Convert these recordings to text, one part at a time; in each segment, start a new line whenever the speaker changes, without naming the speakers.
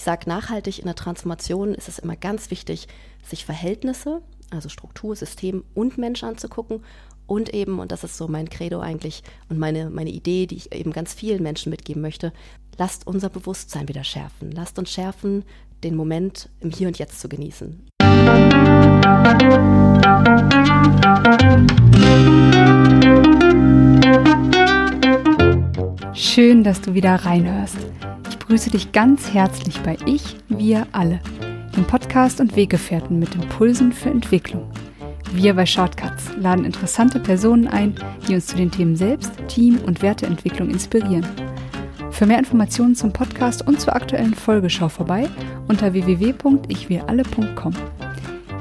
Ich sage nachhaltig in der Transformation ist es immer ganz wichtig, sich Verhältnisse, also Struktur, System und Mensch anzugucken und eben, und das ist so mein Credo eigentlich und meine, meine Idee, die ich eben ganz vielen Menschen mitgeben möchte, lasst unser Bewusstsein wieder schärfen. Lasst uns schärfen, den Moment im Hier und Jetzt zu genießen.
Schön, dass du wieder reinhörst. Ich grüße dich ganz herzlich bei Ich, wir alle, dem Podcast und Weggefährten mit Impulsen für Entwicklung. Wir bei Shortcuts laden interessante Personen ein, die uns zu den Themen Selbst, Team und Werteentwicklung inspirieren. Für mehr Informationen zum Podcast und zur aktuellen Folge schau vorbei unter www.ichwiralle.com.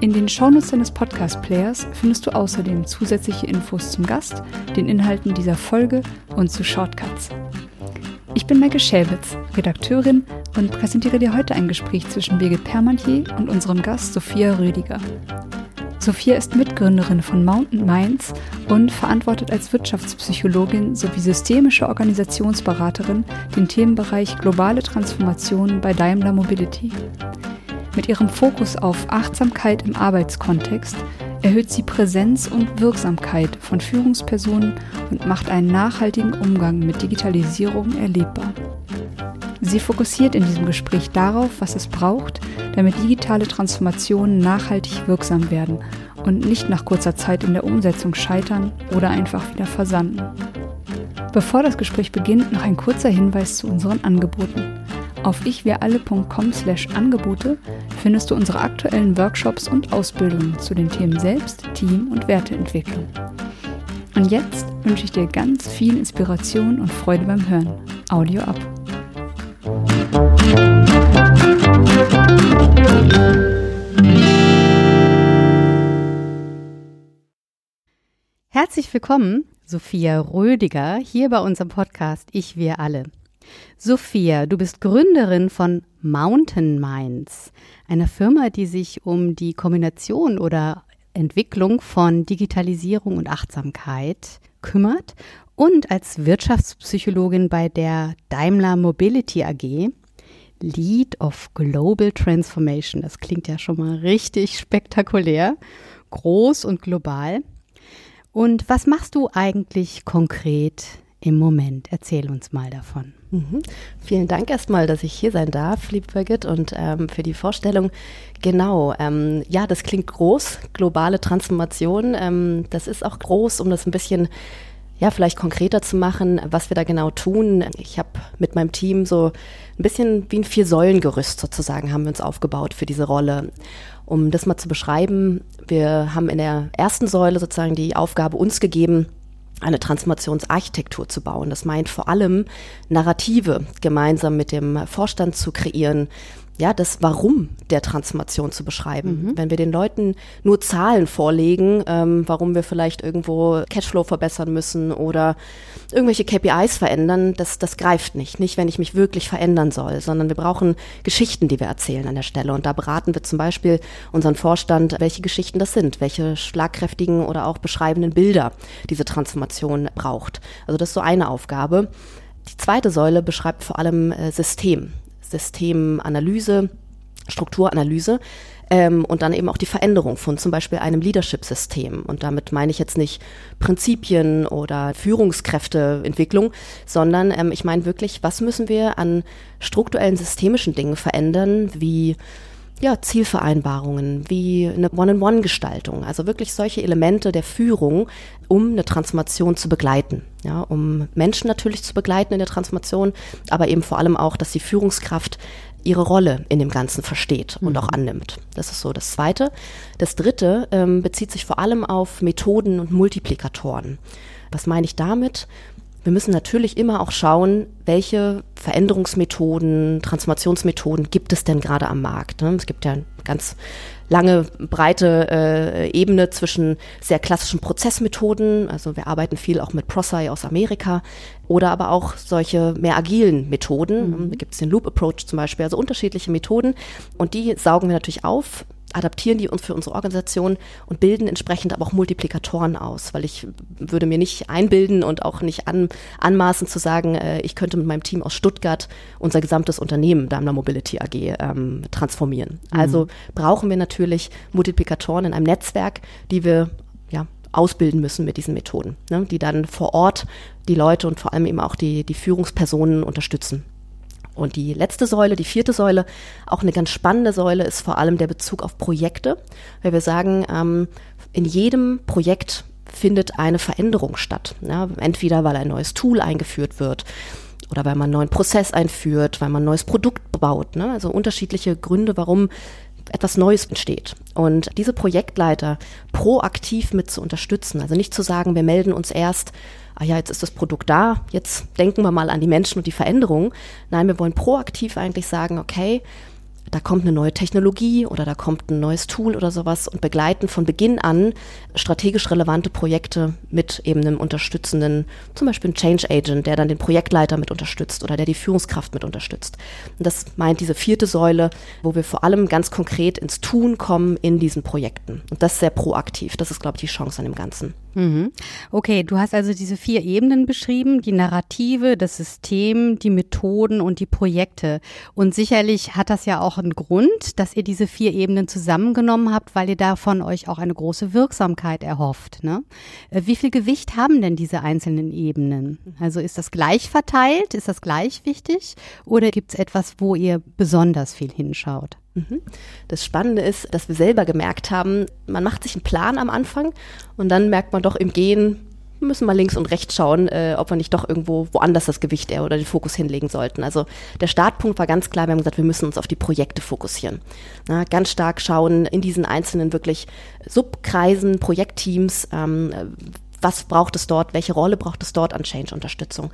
In den Shownotes deines Podcast-Players findest du außerdem zusätzliche Infos zum Gast, den Inhalten dieser Folge und zu Shortcuts. Ich bin Maike Schäbitz, Redakteurin und präsentiere dir heute ein Gespräch zwischen Birgit Permantier und unserem Gast Sophia Rödiger. Sophia ist Mitgründerin von Mountain Minds und verantwortet als Wirtschaftspsychologin sowie systemische Organisationsberaterin den Themenbereich globale Transformation bei Daimler Mobility. Mit ihrem Fokus auf Achtsamkeit im Arbeitskontext erhöht sie Präsenz und Wirksamkeit von Führungspersonen und macht einen nachhaltigen Umgang mit Digitalisierung erlebbar. Sie fokussiert in diesem Gespräch darauf, was es braucht, damit digitale Transformationen nachhaltig wirksam werden und nicht nach kurzer Zeit in der Umsetzung scheitern oder einfach wieder versanden. Bevor das Gespräch beginnt, noch ein kurzer Hinweis zu unseren Angeboten. Auf ichwiralle.com/angebote findest du unsere aktuellen Workshops und Ausbildungen zu den Themen Selbst, Team und Werteentwicklung. Und jetzt wünsche ich dir ganz viel Inspiration und Freude beim Hören. Audio ab.
Herzlich willkommen, Sophia Rödiger, hier bei unserem Podcast Ich Wir Alle. Sophia, du bist Gründerin von Mountain Minds, einer Firma, die sich um die Kombination oder Entwicklung von Digitalisierung und Achtsamkeit kümmert und als Wirtschaftspsychologin bei der Daimler Mobility AG Lead of Global Transformation. Das klingt ja schon mal richtig spektakulär, groß und global. Und was machst du eigentlich konkret im Moment? Erzähl uns mal davon.
Mhm. Vielen Dank erstmal, dass ich hier sein darf, liebe Birgit, und ähm, für die Vorstellung. Genau, ähm, ja, das klingt groß, globale Transformation. Ähm, das ist auch groß, um das ein bisschen ja, vielleicht konkreter zu machen, was wir da genau tun. Ich habe mit meinem Team so ein bisschen wie ein Vier-Säulen-Gerüst sozusagen haben wir uns aufgebaut für diese Rolle. Um das mal zu beschreiben, wir haben in der ersten Säule sozusagen die Aufgabe uns gegeben, eine Transformationsarchitektur zu bauen. Das meint vor allem Narrative gemeinsam mit dem Vorstand zu kreieren, ja, das Warum der Transformation zu beschreiben. Mhm. Wenn wir den Leuten nur Zahlen vorlegen, ähm, warum wir vielleicht irgendwo Cashflow verbessern müssen oder irgendwelche KPIs verändern, das, das greift nicht. Nicht, wenn ich mich wirklich verändern soll, sondern wir brauchen Geschichten, die wir erzählen an der Stelle. Und da beraten wir zum Beispiel unseren Vorstand, welche Geschichten das sind, welche schlagkräftigen oder auch beschreibenden Bilder diese Transformation braucht. Also das ist so eine Aufgabe. Die zweite Säule beschreibt vor allem äh, System. Systemanalyse, Strukturanalyse ähm, und dann eben auch die Veränderung von zum Beispiel einem Leadership-System. Und damit meine ich jetzt nicht Prinzipien oder Führungskräfteentwicklung, sondern ähm, ich meine wirklich, was müssen wir an strukturellen systemischen Dingen verändern, wie ja, Zielvereinbarungen, wie eine One-on-One-Gestaltung, also wirklich solche Elemente der Führung, um eine Transformation zu begleiten. Ja, um Menschen natürlich zu begleiten in der Transformation, aber eben vor allem auch, dass die Führungskraft ihre Rolle in dem Ganzen versteht und mhm. auch annimmt. Das ist so das Zweite. Das Dritte ähm, bezieht sich vor allem auf Methoden und Multiplikatoren. Was meine ich damit? Wir müssen natürlich immer auch schauen, welche Veränderungsmethoden, Transformationsmethoden gibt es denn gerade am Markt. Ne? Es gibt ja ganz lange, breite äh, Ebene zwischen sehr klassischen Prozessmethoden, also wir arbeiten viel auch mit Prosci aus Amerika, oder aber auch solche mehr agilen Methoden. Mhm. Da gibt es den Loop Approach zum Beispiel, also unterschiedliche Methoden und die saugen wir natürlich auf adaptieren die uns für unsere Organisation und bilden entsprechend aber auch Multiplikatoren aus, weil ich würde mir nicht einbilden und auch nicht an, anmaßen zu sagen, äh, ich könnte mit meinem Team aus Stuttgart unser gesamtes Unternehmen Daimler Mobility AG ähm, transformieren. Mhm. Also brauchen wir natürlich Multiplikatoren in einem Netzwerk, die wir ja, ausbilden müssen mit diesen Methoden, ne, die dann vor Ort die Leute und vor allem eben auch die, die Führungspersonen unterstützen. Und die letzte Säule, die vierte Säule, auch eine ganz spannende Säule, ist vor allem der Bezug auf Projekte, weil wir sagen, ähm, in jedem Projekt findet eine Veränderung statt. Ja, entweder weil ein neues Tool eingeführt wird oder weil man einen neuen Prozess einführt, weil man ein neues Produkt baut. Ne? Also unterschiedliche Gründe, warum etwas Neues entsteht. Und diese Projektleiter proaktiv mit zu unterstützen, also nicht zu sagen, wir melden uns erst ah ja, jetzt ist das Produkt da, jetzt denken wir mal an die Menschen und die Veränderung. Nein, wir wollen proaktiv eigentlich sagen, okay, da kommt eine neue Technologie oder da kommt ein neues Tool oder sowas und begleiten von Beginn an strategisch relevante Projekte mit eben einem unterstützenden, zum Beispiel ein Change Agent, der dann den Projektleiter mit unterstützt oder der die Führungskraft mit unterstützt. Und das meint diese vierte Säule, wo wir vor allem ganz konkret ins Tun kommen in diesen Projekten. Und das sehr proaktiv. Das ist, glaube ich, die Chance an dem Ganzen.
Mhm. Okay, du hast also diese vier Ebenen beschrieben, die Narrative, das System, die Methoden und die Projekte. Und sicherlich hat das ja auch einen Grund, dass ihr diese vier Ebenen zusammengenommen habt, weil ihr davon euch auch eine große Wirksamkeit erhofft. Ne? Äh, wie viel Gewicht haben denn diese einzelnen Ebenen? Also ist das gleich verteilt? Ist das gleich wichtig? Oder gibt es etwas, wo ihr besonders viel hinschaut?
Mhm. Das Spannende ist, dass wir selber gemerkt haben, man macht sich einen Plan am Anfang und dann merkt man doch im Gehen, wir müssen mal links und rechts schauen, äh, ob wir nicht doch irgendwo woanders das Gewicht eher oder den Fokus hinlegen sollten. Also der Startpunkt war ganz klar, wir haben gesagt, wir müssen uns auf die Projekte fokussieren. Na, ganz stark schauen in diesen einzelnen wirklich Subkreisen, Projektteams, ähm, was braucht es dort, welche Rolle braucht es dort an Change-Unterstützung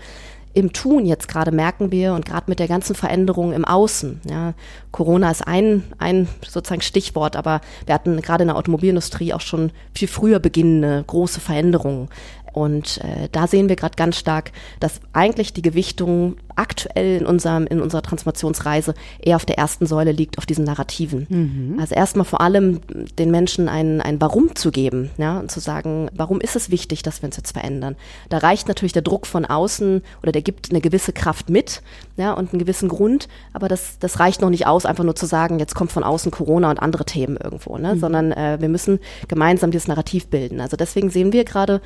im Tun jetzt gerade merken wir und gerade mit der ganzen Veränderung im Außen. Ja, Corona ist ein, ein sozusagen Stichwort, aber wir hatten gerade in der Automobilindustrie auch schon viel früher beginnende große Veränderungen. Und äh, da sehen wir gerade ganz stark, dass eigentlich die Gewichtung aktuell in, unserem, in unserer Transformationsreise eher auf der ersten Säule liegt, auf diesen Narrativen. Mhm. Also erstmal vor allem den Menschen ein, ein Warum zu geben, ja, und zu sagen, warum ist es wichtig, dass wir uns jetzt verändern? Da reicht natürlich der Druck von außen oder der gibt eine gewisse Kraft mit, ja, und einen gewissen Grund, aber das, das reicht noch nicht aus, einfach nur zu sagen, jetzt kommt von außen Corona und andere Themen irgendwo, ne, mhm. sondern äh, wir müssen gemeinsam dieses Narrativ bilden. Also deswegen sehen wir gerade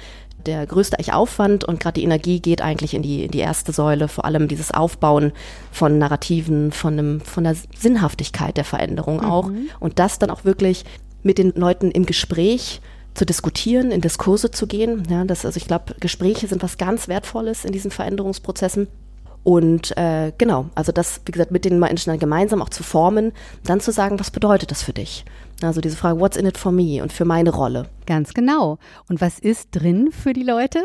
der größte Aufwand und gerade die Energie geht eigentlich in die, in die erste Säule, vor allem dieses Aufbauen von Narrativen, von, einem, von der Sinnhaftigkeit der Veränderung mhm. auch und das dann auch wirklich mit den Leuten im Gespräch zu diskutieren, in Diskurse zu gehen. Ja, das, also ich glaube, Gespräche sind was ganz Wertvolles in diesen Veränderungsprozessen. Und äh, genau, also das, wie gesagt, mit den Menschen dann gemeinsam auch zu formen, dann zu sagen, was bedeutet das für dich? Also diese Frage, what's in it for me und für meine Rolle?
Ganz genau. Und was ist drin für die Leute,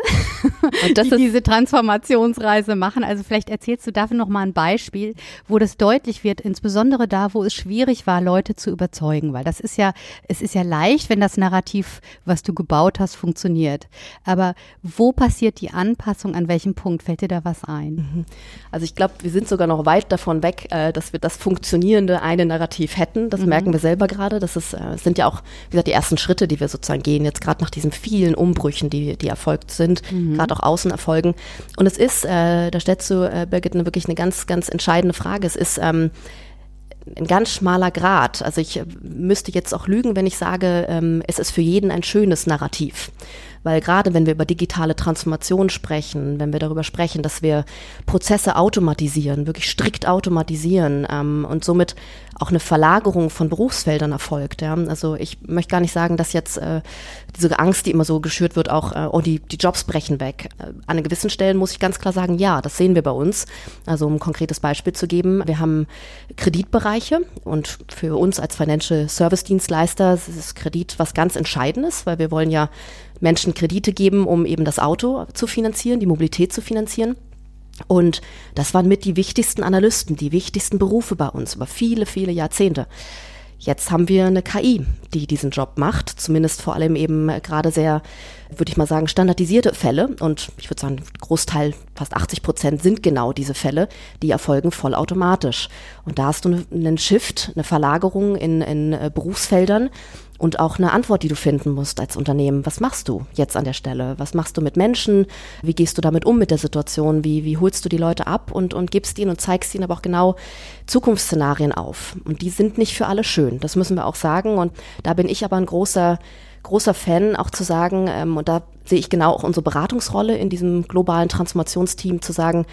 die diese Transformationsreise machen? Also vielleicht erzählst du dafür noch mal ein Beispiel, wo das deutlich wird, insbesondere da, wo es schwierig war, Leute zu überzeugen, weil das ist ja, es ist ja leicht, wenn das Narrativ, was du gebaut hast, funktioniert. Aber wo passiert die Anpassung? An welchem Punkt fällt dir da was ein? Mhm.
Also ich glaube, wir sind sogar noch weit davon weg, äh, dass wir das funktionierende eine Narrativ hätten. Das mhm. merken wir selber gerade. Das ist, äh, sind ja auch, wie gesagt, die ersten Schritte, die wir sozusagen gehen jetzt gerade nach diesen vielen Umbrüchen, die, die erfolgt sind, mhm. gerade auch Außenerfolgen. Und es ist, äh, da stellst du, äh, Birgit, eine, wirklich eine ganz, ganz entscheidende Frage. Es ist ähm, ein ganz schmaler Grad. Also ich äh, müsste jetzt auch lügen, wenn ich sage, ähm, es ist für jeden ein schönes Narrativ. Weil gerade wenn wir über digitale Transformation sprechen, wenn wir darüber sprechen, dass wir Prozesse automatisieren, wirklich strikt automatisieren ähm, und somit auch eine Verlagerung von Berufsfeldern erfolgt. Ja? Also ich möchte gar nicht sagen, dass jetzt äh, diese Angst, die immer so geschürt wird, auch, äh, oh, die, die Jobs brechen weg. Äh, an gewissen Stellen muss ich ganz klar sagen, ja, das sehen wir bei uns. Also um ein konkretes Beispiel zu geben, wir haben Kreditbereiche und für uns als Financial Service Dienstleister ist Kredit was ganz Entscheidendes, weil wir wollen ja Menschen Kredite geben, um eben das Auto zu finanzieren, die Mobilität zu finanzieren. Und das waren mit die wichtigsten Analysten, die wichtigsten Berufe bei uns über viele, viele Jahrzehnte. Jetzt haben wir eine KI, die diesen Job macht, zumindest vor allem eben gerade sehr, würde ich mal sagen, standardisierte Fälle. Und ich würde sagen, Großteil, fast 80 Prozent sind genau diese Fälle, die erfolgen vollautomatisch. Und da hast du ne, einen Shift, eine Verlagerung in, in äh, Berufsfeldern, und auch eine Antwort, die du finden musst als Unternehmen. Was machst du jetzt an der Stelle? Was machst du mit Menschen? Wie gehst du damit um mit der Situation? Wie, wie holst du die Leute ab und, und gibst ihnen und zeigst ihnen aber auch genau Zukunftsszenarien auf? Und die sind nicht für alle schön. Das müssen wir auch sagen. Und da bin ich aber ein großer großer Fan, auch zu sagen, ähm, und da sehe ich genau auch unsere Beratungsrolle in diesem globalen Transformationsteam, zu sagen,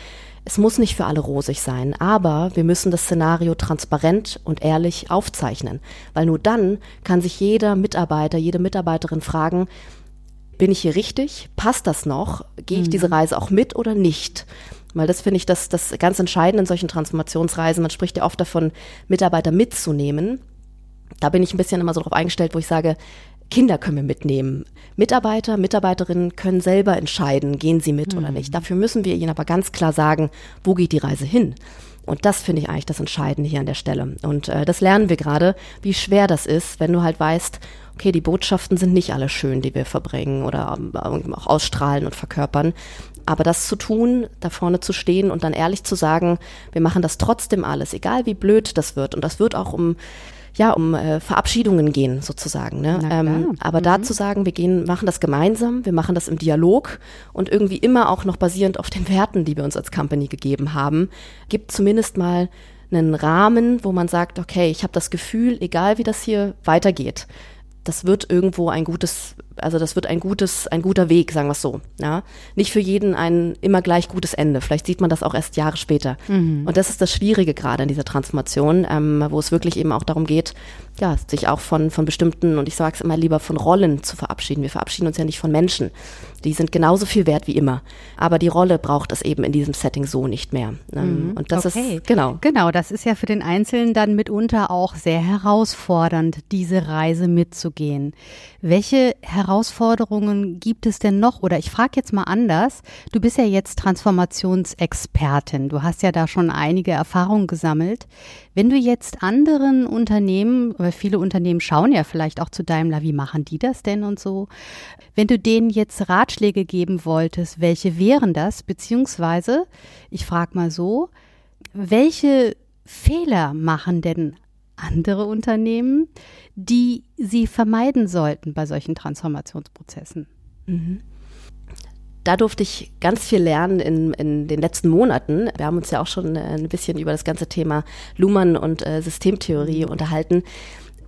es muss nicht für alle rosig sein, aber wir müssen das Szenario transparent und ehrlich aufzeichnen, weil nur dann kann sich jeder Mitarbeiter, jede Mitarbeiterin fragen, bin ich hier richtig? Passt das noch? Gehe ich mhm. diese Reise auch mit oder nicht? Weil das finde ich das, das ganz Entscheidende in solchen Transformationsreisen. Man spricht ja oft davon, Mitarbeiter mitzunehmen. Da bin ich ein bisschen immer so drauf eingestellt, wo ich sage, Kinder können wir mitnehmen. Mitarbeiter, Mitarbeiterinnen können selber entscheiden, gehen sie mit mhm. oder nicht. Dafür müssen wir ihnen aber ganz klar sagen, wo geht die Reise hin. Und das finde ich eigentlich das Entscheidende hier an der Stelle. Und äh, das lernen wir gerade, wie schwer das ist, wenn du halt weißt, okay, die Botschaften sind nicht alle schön, die wir verbringen oder ähm, auch ausstrahlen und verkörpern. Aber das zu tun, da vorne zu stehen und dann ehrlich zu sagen, wir machen das trotzdem alles, egal wie blöd das wird. Und das wird auch um ja, um äh, Verabschiedungen gehen sozusagen. Ne? Ähm, aber mhm. da zu sagen, wir gehen, machen das gemeinsam, wir machen das im Dialog und irgendwie immer auch noch basierend auf den Werten, die wir uns als Company gegeben haben, gibt zumindest mal einen Rahmen, wo man sagt, okay, ich habe das Gefühl, egal wie das hier weitergeht, das wird irgendwo ein gutes, also das wird ein gutes, ein guter Weg, sagen wir es so. Ja? Nicht für jeden ein immer gleich gutes Ende. Vielleicht sieht man das auch erst Jahre später. Mhm. Und das ist das Schwierige gerade in dieser Transformation, ähm, wo es wirklich eben auch darum geht, ja, sich auch von, von bestimmten, und ich sage es immer lieber, von Rollen zu verabschieden. Wir verabschieden uns ja nicht von Menschen. Die sind genauso viel wert wie immer. Aber die Rolle braucht es eben in diesem Setting so nicht mehr. Ähm,
mhm. Und das okay. ist, genau. Genau, das ist ja für den Einzelnen dann mitunter auch sehr herausfordernd, diese Reise mitzugehen. Welche Herausforderungen gibt es denn noch? Oder ich frage jetzt mal anders. Du bist ja jetzt Transformationsexpertin. Du hast ja da schon einige Erfahrungen gesammelt. Wenn du jetzt anderen Unternehmen, weil viele Unternehmen schauen ja vielleicht auch zu Daimler, wie machen die das denn und so. Wenn du denen jetzt Ratschläge geben wolltest, welche wären das? Beziehungsweise, ich frage mal so, welche Fehler machen denn andere Unternehmen, die sie vermeiden sollten bei solchen Transformationsprozessen? Mhm.
Da durfte ich ganz viel lernen in, in den letzten Monaten. Wir haben uns ja auch schon äh, ein bisschen über das ganze Thema Luhmann und äh, Systemtheorie mhm. unterhalten.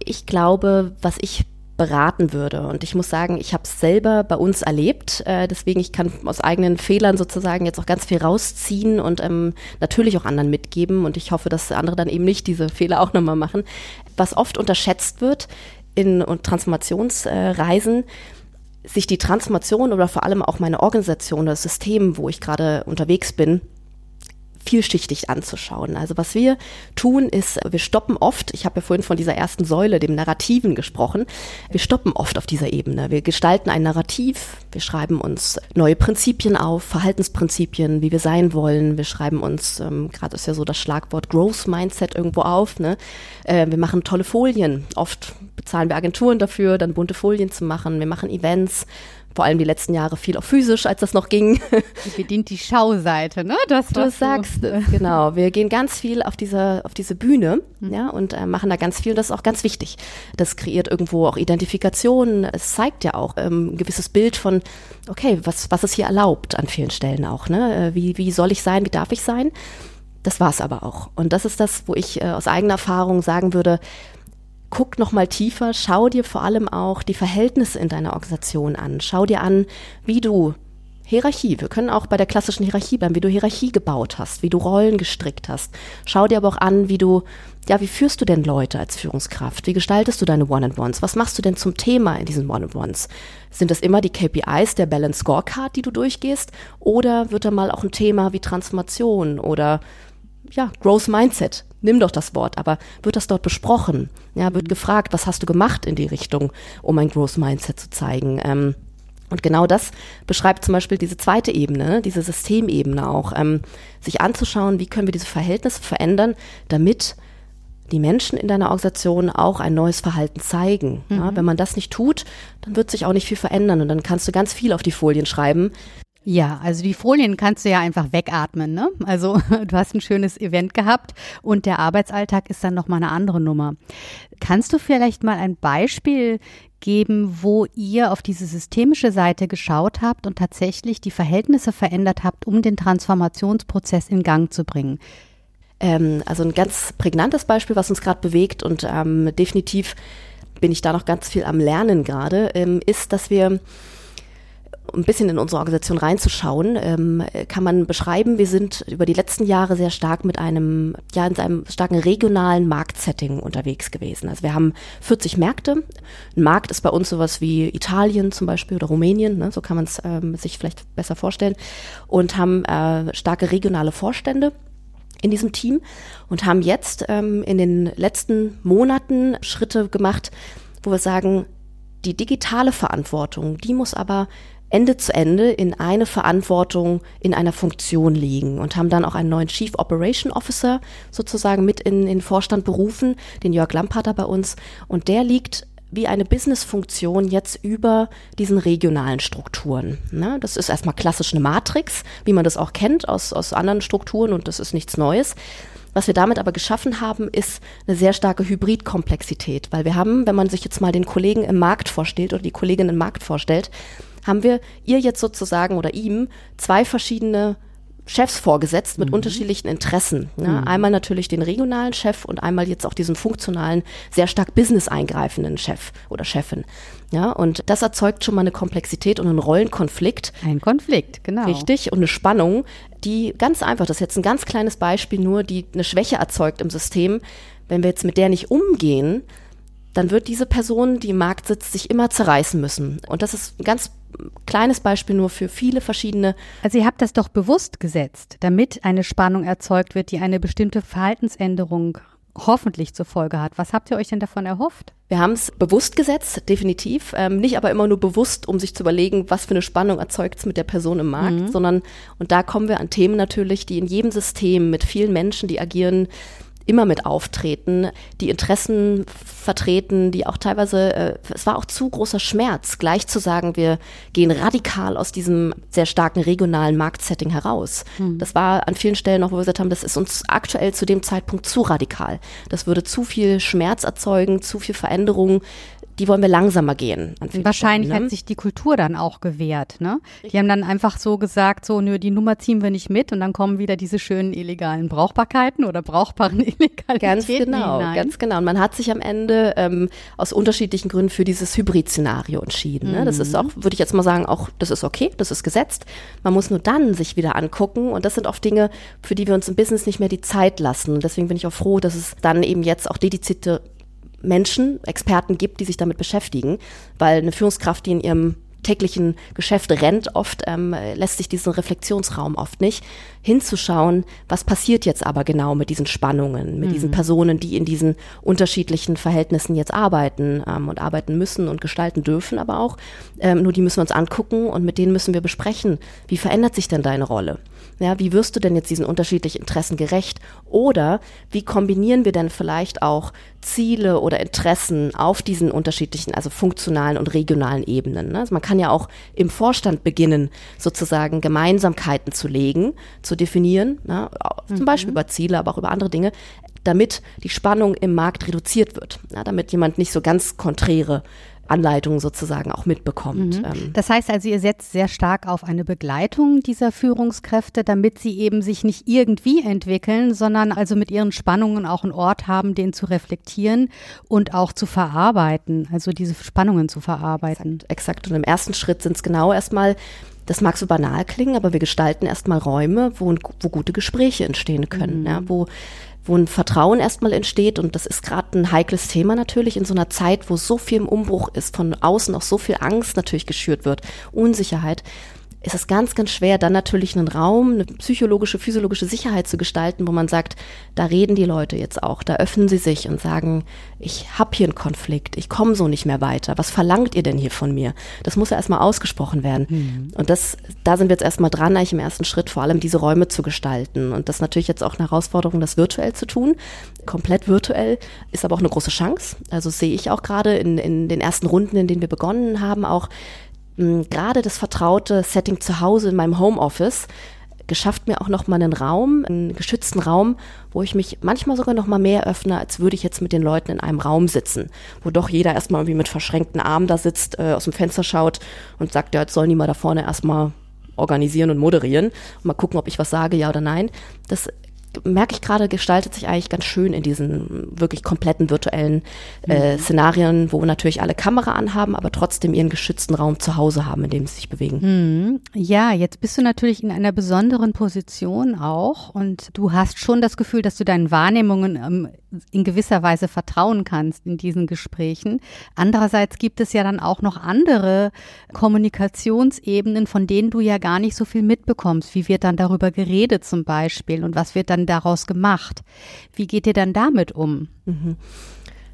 Ich glaube, was ich beraten würde. Und ich muss sagen, ich habe es selber bei uns erlebt. Äh, deswegen, ich kann aus eigenen Fehlern sozusagen jetzt auch ganz viel rausziehen und ähm, natürlich auch anderen mitgeben. Und ich hoffe, dass andere dann eben nicht diese Fehler auch nochmal machen. Was oft unterschätzt wird in Transformationsreisen, sich die Transformation oder vor allem auch meine Organisation, das System, wo ich gerade unterwegs bin, vielschichtig anzuschauen. Also was wir tun, ist, wir stoppen oft, ich habe ja vorhin von dieser ersten Säule, dem Narrativen gesprochen, wir stoppen oft auf dieser Ebene. Wir gestalten ein Narrativ, wir schreiben uns neue Prinzipien auf, Verhaltensprinzipien, wie wir sein wollen. Wir schreiben uns, ähm, gerade ist ja so das Schlagwort Growth Mindset irgendwo auf. Ne? Äh, wir machen tolle Folien. Oft bezahlen wir Agenturen dafür, dann bunte Folien zu machen. Wir machen Events vor allem die letzten Jahre viel auch physisch, als das noch ging.
Die bedient die Schauseite, ne?
Das, du sagst es, genau. Wir gehen ganz viel auf diese, auf diese Bühne, mhm. ja, und äh, machen da ganz viel. Das ist auch ganz wichtig. Das kreiert irgendwo auch Identifikation. Es zeigt ja auch ähm, ein gewisses Bild von, okay, was, was ist hier erlaubt an vielen Stellen auch, ne? Äh, wie, wie soll ich sein? Wie darf ich sein? Das war es aber auch. Und das ist das, wo ich äh, aus eigener Erfahrung sagen würde, guck noch mal tiefer, schau dir vor allem auch die Verhältnisse in deiner Organisation an. Schau dir an, wie du Hierarchie, wir können auch bei der klassischen Hierarchie bleiben, wie du Hierarchie gebaut hast, wie du Rollen gestrickt hast. Schau dir aber auch an, wie du, ja, wie führst du denn Leute als Führungskraft? Wie gestaltest du deine One-and-Ones? Was machst du denn zum Thema in diesen One-and-Ones? Sind das immer die KPIs der Balance Scorecard, die du durchgehst? Oder wird da mal auch ein Thema wie Transformation oder ja, Growth Mindset, nimm doch das Wort, aber wird das dort besprochen? Ja, wird gefragt, was hast du gemacht in die Richtung, um ein Growth Mindset zu zeigen? Ähm, und genau das beschreibt zum Beispiel diese zweite Ebene, diese Systemebene auch, ähm, sich anzuschauen, wie können wir diese Verhältnisse verändern, damit die Menschen in deiner Organisation auch ein neues Verhalten zeigen. Mhm. Ja, wenn man das nicht tut, dann wird sich auch nicht viel verändern und dann kannst du ganz viel auf die Folien schreiben.
Ja, also die Folien kannst du ja einfach wegatmen, ne? Also du hast ein schönes Event gehabt und der Arbeitsalltag ist dann nochmal eine andere Nummer. Kannst du vielleicht mal ein Beispiel geben, wo ihr auf diese systemische Seite geschaut habt und tatsächlich die Verhältnisse verändert habt, um den Transformationsprozess in Gang zu bringen?
Ähm, also ein ganz prägnantes Beispiel, was uns gerade bewegt und ähm, definitiv bin ich da noch ganz viel am Lernen gerade, ähm, ist, dass wir ein bisschen in unsere Organisation reinzuschauen, ähm, kann man beschreiben, wir sind über die letzten Jahre sehr stark mit einem, ja, in einem starken regionalen Marktsetting unterwegs gewesen. Also wir haben 40 Märkte. Ein Markt ist bei uns sowas wie Italien zum Beispiel oder Rumänien, ne, so kann man es ähm, sich vielleicht besser vorstellen, und haben äh, starke regionale Vorstände in diesem Team und haben jetzt ähm, in den letzten Monaten Schritte gemacht, wo wir sagen, die digitale Verantwortung, die muss aber Ende zu Ende in eine Verantwortung in einer Funktion liegen und haben dann auch einen neuen Chief Operation Officer sozusagen mit in den Vorstand berufen, den Jörg Lampater bei uns. Und der liegt wie eine Business-Funktion jetzt über diesen regionalen Strukturen. Ne? Das ist erstmal klassisch eine Matrix, wie man das auch kennt aus, aus anderen Strukturen und das ist nichts Neues. Was wir damit aber geschaffen haben, ist eine sehr starke Hybridkomplexität, weil wir haben, wenn man sich jetzt mal den Kollegen im Markt vorstellt oder die Kollegin im Markt vorstellt, haben wir ihr jetzt sozusagen oder ihm zwei verschiedene Chefs vorgesetzt mit mhm. unterschiedlichen Interessen. Ne? Mhm. Einmal natürlich den regionalen Chef und einmal jetzt auch diesen funktionalen, sehr stark business eingreifenden Chef oder Chefin. Ja, und das erzeugt schon mal eine Komplexität und einen Rollenkonflikt.
Ein Konflikt, genau.
Richtig, und eine Spannung, die ganz einfach, das ist jetzt ein ganz kleines Beispiel nur, die eine Schwäche erzeugt im System. Wenn wir jetzt mit der nicht umgehen, dann wird diese Person, die im Markt sitzt, sich immer zerreißen müssen. Und das ist ein ganz kleines Beispiel nur für viele verschiedene.
Also ihr habt das doch bewusst gesetzt, damit eine Spannung erzeugt wird, die eine bestimmte Verhaltensänderung hoffentlich zur Folge hat. Was habt ihr euch denn davon erhofft?
Wir haben es bewusst gesetzt, definitiv. Ähm, nicht aber immer nur bewusst, um sich zu überlegen, was für eine Spannung erzeugt es mit der Person im Markt, mhm. sondern, und da kommen wir an Themen natürlich, die in jedem System mit vielen Menschen, die agieren, immer mit auftreten, die Interessen vertreten, die auch teilweise, äh, es war auch zu großer Schmerz, gleich zu sagen, wir gehen radikal aus diesem sehr starken regionalen Marktsetting heraus. Mhm. Das war an vielen Stellen noch, wo wir gesagt haben, das ist uns aktuell zu dem Zeitpunkt zu radikal. Das würde zu viel Schmerz erzeugen, zu viel Veränderung die wollen wir langsamer gehen.
Wahrscheinlich ne? hat sich die Kultur dann auch gewehrt. Ne? Die haben dann einfach so gesagt, so, nö, die Nummer ziehen wir nicht mit und dann kommen wieder diese schönen illegalen Brauchbarkeiten oder brauchbaren Illegalitäten
Ganz genau, hinein. ganz genau. Und man hat sich am Ende ähm, aus unterschiedlichen Gründen für dieses Hybrid-Szenario entschieden. Ne? Das ist mhm. auch, würde ich jetzt mal sagen, auch, das ist okay, das ist gesetzt. Man muss nur dann sich wieder angucken und das sind oft Dinge, für die wir uns im Business nicht mehr die Zeit lassen. Und deswegen bin ich auch froh, dass es dann eben jetzt auch dedizierte Menschen, Experten gibt, die sich damit beschäftigen, weil eine Führungskraft, die in ihrem täglichen Geschäft rennt, oft ähm, lässt sich diesen Reflexionsraum oft nicht, hinzuschauen, was passiert jetzt aber genau mit diesen Spannungen, mit mhm. diesen Personen, die in diesen unterschiedlichen Verhältnissen jetzt arbeiten ähm, und arbeiten müssen und gestalten dürfen, aber auch, ähm, nur die müssen wir uns angucken und mit denen müssen wir besprechen, wie verändert sich denn deine Rolle? Ja, wie wirst du denn jetzt diesen unterschiedlichen Interessen gerecht? Oder wie kombinieren wir denn vielleicht auch Ziele oder Interessen auf diesen unterschiedlichen, also funktionalen und regionalen Ebenen? Ne? Also man kann ja auch im Vorstand beginnen, sozusagen Gemeinsamkeiten zu legen, zu definieren, ne? zum mhm. Beispiel über Ziele, aber auch über andere Dinge, damit die Spannung im Markt reduziert wird, ja, damit jemand nicht so ganz konträre Anleitung sozusagen auch mitbekommt.
Mhm. Ähm. Das heißt also, ihr setzt sehr stark auf eine Begleitung dieser Führungskräfte, damit sie eben sich nicht irgendwie entwickeln, sondern also mit ihren Spannungen auch einen Ort haben, den zu reflektieren und auch zu verarbeiten, also diese Spannungen zu verarbeiten.
Exakt. exakt. Und im ersten Schritt sind es genau erstmal das mag so banal klingen, aber wir gestalten erstmal Räume, wo, wo gute Gespräche entstehen können, mhm. ja, wo wo ein Vertrauen erstmal entsteht. Und das ist gerade ein heikles Thema natürlich in so einer Zeit, wo so viel im Umbruch ist, von außen auch so viel Angst natürlich geschürt wird, Unsicherheit ist es ganz, ganz schwer, dann natürlich einen Raum, eine psychologische, physiologische Sicherheit zu gestalten, wo man sagt, da reden die Leute jetzt auch, da öffnen sie sich und sagen, ich habe hier einen Konflikt, ich komme so nicht mehr weiter. Was verlangt ihr denn hier von mir? Das muss ja erstmal ausgesprochen werden. Mhm. Und das, da sind wir jetzt erstmal dran, eigentlich im ersten Schritt vor allem diese Räume zu gestalten. Und das ist natürlich jetzt auch eine Herausforderung, das virtuell zu tun. Komplett virtuell ist aber auch eine große Chance. Also sehe ich auch gerade in, in den ersten Runden, in denen wir begonnen haben, auch gerade das vertraute Setting zu Hause in meinem Homeoffice geschafft mir auch noch mal einen Raum, einen geschützten Raum, wo ich mich manchmal sogar noch mal mehr öffne, als würde ich jetzt mit den Leuten in einem Raum sitzen, wo doch jeder erstmal irgendwie mit verschränkten Armen da sitzt, äh, aus dem Fenster schaut und sagt, ja, jetzt sollen die mal da vorne erstmal organisieren und moderieren und mal gucken, ob ich was sage, ja oder nein. Das merke ich gerade, gestaltet sich eigentlich ganz schön in diesen wirklich kompletten virtuellen äh, mhm. Szenarien, wo natürlich alle Kamera anhaben, aber trotzdem ihren geschützten Raum zu Hause haben, in dem sie sich bewegen.
Mhm. Ja, jetzt bist du natürlich in einer besonderen Position auch und du hast schon das Gefühl, dass du deinen Wahrnehmungen ähm, in gewisser Weise vertrauen kannst in diesen Gesprächen. Andererseits gibt es ja dann auch noch andere Kommunikationsebenen, von denen du ja gar nicht so viel mitbekommst. Wie wird dann darüber geredet zum Beispiel und was wird dann daraus gemacht? Wie geht ihr dann damit um? Mhm.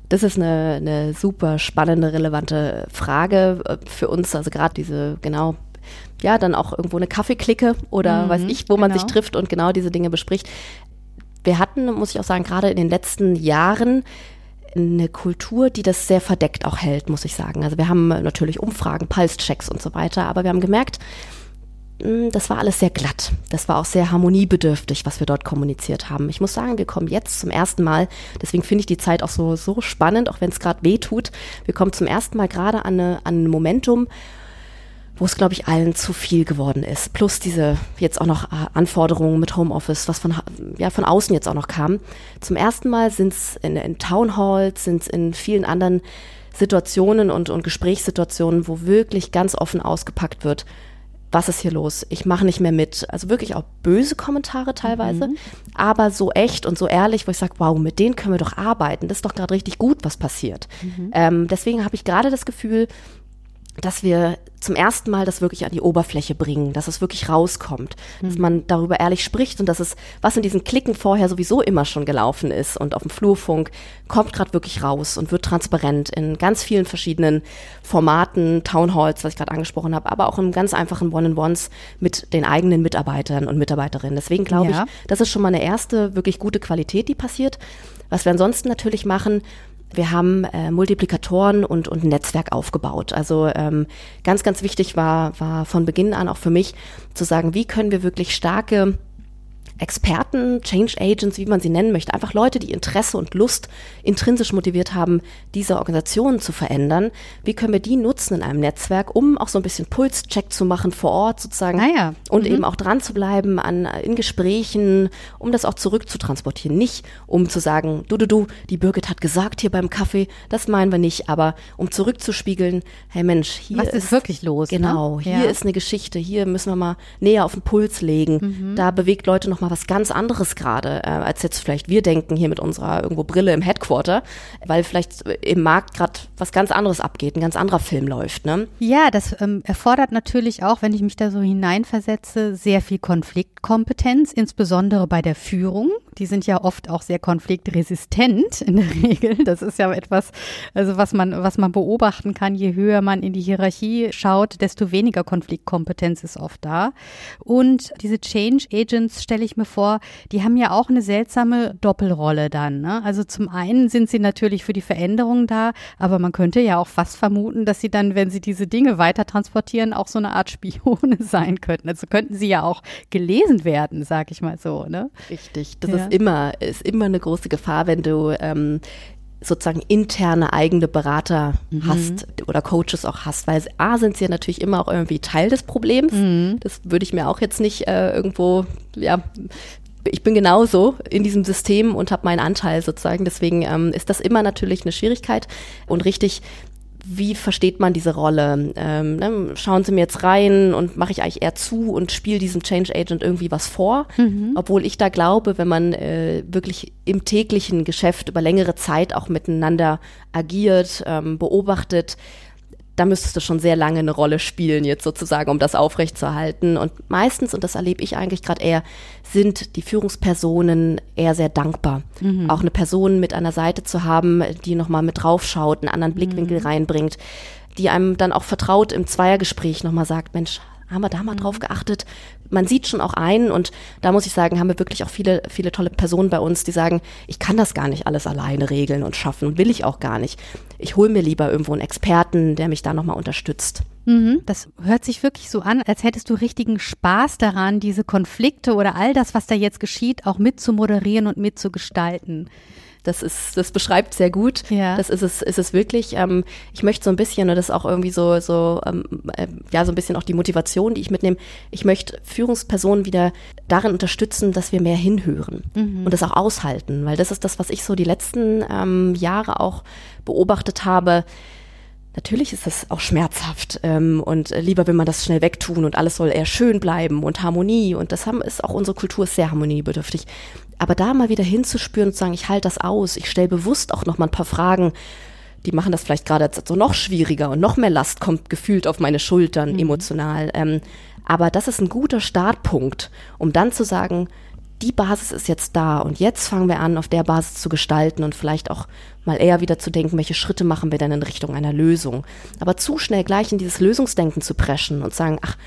Das ist eine, eine super spannende, relevante Frage äh, für uns. Also gerade diese, genau, ja, dann auch irgendwo eine Kaffeeklicke oder mhm, weiß ich, wo man sich genau. trifft und genau diese Dinge bespricht wir hatten, muss ich auch sagen, gerade in den letzten Jahren eine Kultur, die das sehr verdeckt auch hält, muss ich sagen. Also wir haben natürlich Umfragen, Pulse-Checks und so weiter, aber wir haben gemerkt, das war alles sehr glatt. Das war auch sehr harmoniebedürftig, was wir dort kommuniziert haben. Ich muss sagen, wir kommen jetzt zum ersten Mal, deswegen finde ich die Zeit auch so, so spannend, auch wenn es gerade weh tut. Wir kommen zum ersten Mal gerade an, an ein Momentum, wo es, glaube ich, allen zu viel geworden ist. Plus diese jetzt auch noch äh, Anforderungen mit Homeoffice, was von, ja, von außen jetzt auch noch kam. Zum ersten Mal sind es in, in Town Halls, sind es in vielen anderen Situationen und, und Gesprächssituationen, wo wirklich ganz offen ausgepackt wird, was ist hier los? Ich mache nicht mehr mit. Also wirklich auch böse Kommentare teilweise, mhm. aber so echt und so ehrlich, wo ich sage, wow, mit denen können wir doch arbeiten. Das ist doch gerade richtig gut, was passiert. Mhm. Ähm, deswegen habe ich gerade das Gefühl, dass wir zum ersten Mal das wirklich an die Oberfläche bringen, dass es wirklich rauskommt, mhm. dass man darüber ehrlich spricht und dass es, was in diesen Klicken vorher sowieso immer schon gelaufen ist und auf dem Flurfunk, kommt gerade wirklich raus und wird transparent in ganz vielen verschiedenen Formaten, Townhalls, was ich gerade angesprochen habe, aber auch in ganz einfachen One-on-Ones mit den eigenen Mitarbeitern und Mitarbeiterinnen. Deswegen glaube ja. ich, das ist schon mal eine erste wirklich gute Qualität, die passiert. Was wir ansonsten natürlich machen, wir haben äh, Multiplikatoren und, und ein Netzwerk aufgebaut. Also ähm, ganz, ganz wichtig war, war von Beginn an auch für mich zu sagen, wie können wir wirklich starke Experten, Change Agents, wie man sie nennen möchte, einfach Leute, die Interesse und Lust intrinsisch motiviert haben, diese Organisationen zu verändern. Wie können wir die nutzen in einem Netzwerk, um auch so ein bisschen Pulscheck zu machen vor Ort sozusagen
ah ja.
und mhm. eben auch dran zu bleiben an in Gesprächen, um das auch zurückzutransportieren, nicht um zu sagen, du du du, die Birgit hat gesagt hier beim Kaffee, das meinen wir nicht, aber um zurückzuspiegeln, hey Mensch, hier
Was ist, ist wirklich los?
Ne? Genau, ne? hier ja. ist eine Geschichte, hier müssen wir mal näher auf den Puls legen. Mhm. Da bewegt Leute noch mal was ganz anderes gerade, äh, als jetzt vielleicht wir denken hier mit unserer irgendwo Brille im Headquarter, weil vielleicht im Markt gerade was ganz anderes abgeht, ein ganz anderer Film läuft. Ne?
Ja, das ähm, erfordert natürlich auch, wenn ich mich da so hineinversetze, sehr viel Konfliktkompetenz, insbesondere bei der Führung. Die sind ja oft auch sehr konfliktresistent in der Regel. Das ist ja etwas, also was man, was man beobachten kann. Je höher man in die Hierarchie schaut, desto weniger Konfliktkompetenz ist oft da. Und diese Change Agents stelle ich mir vor, die haben ja auch eine seltsame Doppelrolle dann. Ne? Also zum einen sind sie natürlich für die Veränderung da, aber man könnte ja auch fast vermuten, dass sie dann, wenn sie diese Dinge weiter transportieren, auch so eine Art Spione sein könnten. Also könnten sie ja auch gelesen werden, sag ich mal so. Ne?
Richtig, das ja. ist immer, ist immer eine große Gefahr, wenn du ähm, sozusagen interne eigene Berater mhm. hast oder Coaches auch hast, weil A sind sie ja natürlich immer auch irgendwie Teil des Problems. Mhm. Das würde ich mir auch jetzt nicht äh, irgendwo, ja, ich bin genauso in diesem System und habe meinen Anteil sozusagen. Deswegen ähm, ist das immer natürlich eine Schwierigkeit und richtig wie versteht man diese Rolle? Ähm, ne, schauen Sie mir jetzt rein und mache ich eigentlich eher zu und spiele diesem Change Agent irgendwie was vor? Mhm. Obwohl ich da glaube, wenn man äh, wirklich im täglichen Geschäft über längere Zeit auch miteinander agiert, ähm, beobachtet, da müsstest du schon sehr lange eine Rolle spielen, jetzt sozusagen, um das aufrechtzuerhalten. Und meistens, und das erlebe ich eigentlich gerade eher, sind die Führungspersonen eher sehr dankbar. Mhm. Auch eine Person mit der Seite zu haben, die nochmal mit draufschaut, einen anderen Blickwinkel mhm. reinbringt, die einem dann auch vertraut im Zweiergespräch nochmal sagt, Mensch, haben wir da mal mhm. drauf geachtet. Man sieht schon auch ein und da muss ich sagen, haben wir wirklich auch viele, viele tolle Personen bei uns, die sagen, ich kann das gar nicht alles alleine regeln und schaffen und will ich auch gar nicht. Ich hole mir lieber irgendwo einen Experten, der mich da nochmal unterstützt.
Mhm, das hört sich wirklich so an, als hättest du richtigen Spaß daran, diese Konflikte oder all das, was da jetzt geschieht, auch mit zu moderieren und mitzugestalten.
Das ist, das beschreibt sehr gut. Ja. Das ist es, ist es wirklich. Ähm, ich möchte so ein bisschen, und das ist auch irgendwie so, so, ähm, äh, ja, so ein bisschen auch die Motivation, die ich mitnehme. Ich möchte Führungspersonen wieder darin unterstützen, dass wir mehr hinhören mhm. und das auch aushalten, weil das ist das, was ich so die letzten ähm, Jahre auch beobachtet habe. Natürlich ist das auch schmerzhaft ähm, und lieber will man das schnell wegtun und alles soll eher schön bleiben und Harmonie und das haben, ist auch unsere Kultur sehr harmoniebedürftig. Aber da mal wieder hinzuspüren und zu sagen, ich halte das aus, ich stelle bewusst auch noch mal ein paar Fragen, die machen das vielleicht gerade so noch schwieriger und noch mehr Last kommt gefühlt auf meine Schultern mhm. emotional. Ähm, aber das ist ein guter Startpunkt, um dann zu sagen, die Basis ist jetzt da und jetzt fangen wir an, auf der Basis zu gestalten und vielleicht auch mal eher wieder zu denken, welche Schritte machen wir denn in Richtung einer Lösung. Aber zu schnell gleich in dieses Lösungsdenken zu preschen und sagen, ach,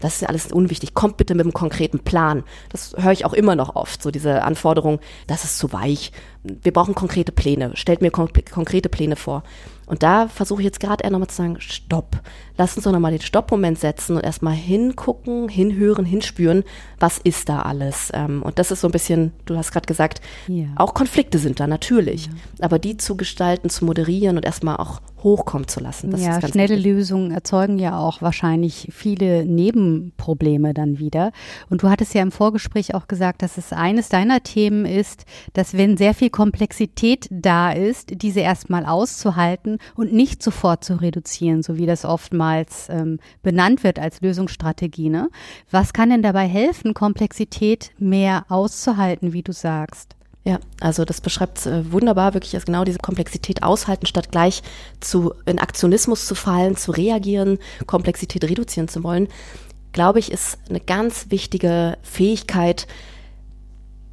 das ist ja alles unwichtig. Kommt bitte mit einem konkreten Plan. Das höre ich auch immer noch oft, so diese Anforderung, das ist zu weich. Wir brauchen konkrete Pläne. Stellt mir konkrete Pläne vor. Und da versuche ich jetzt gerade eher nochmal zu sagen, stopp. Lass uns doch nochmal den Stoppmoment setzen und erstmal hingucken, hinhören, hinspüren, was ist da alles. Ähm, und das ist so ein bisschen, du hast gerade gesagt, ja. auch Konflikte sind da natürlich. Ja. Aber die zu gestalten, zu moderieren und erstmal auch hochkommen zu lassen.
Das ja, schnelle wichtig. Lösungen erzeugen ja auch wahrscheinlich viele Nebenprobleme dann wieder. Und du hattest ja im Vorgespräch auch gesagt, dass es eines deiner Themen ist, dass wenn sehr viel Komplexität da ist, diese erstmal auszuhalten und nicht sofort zu reduzieren, so wie das oftmals ähm, benannt wird als Lösungsstrategie. Ne? Was kann denn dabei helfen, Komplexität mehr auszuhalten, wie du sagst?
Ja, also das beschreibt äh, wunderbar, wirklich als genau diese Komplexität aushalten, statt gleich zu in Aktionismus zu fallen, zu reagieren, Komplexität reduzieren zu wollen, glaube ich, ist eine ganz wichtige Fähigkeit,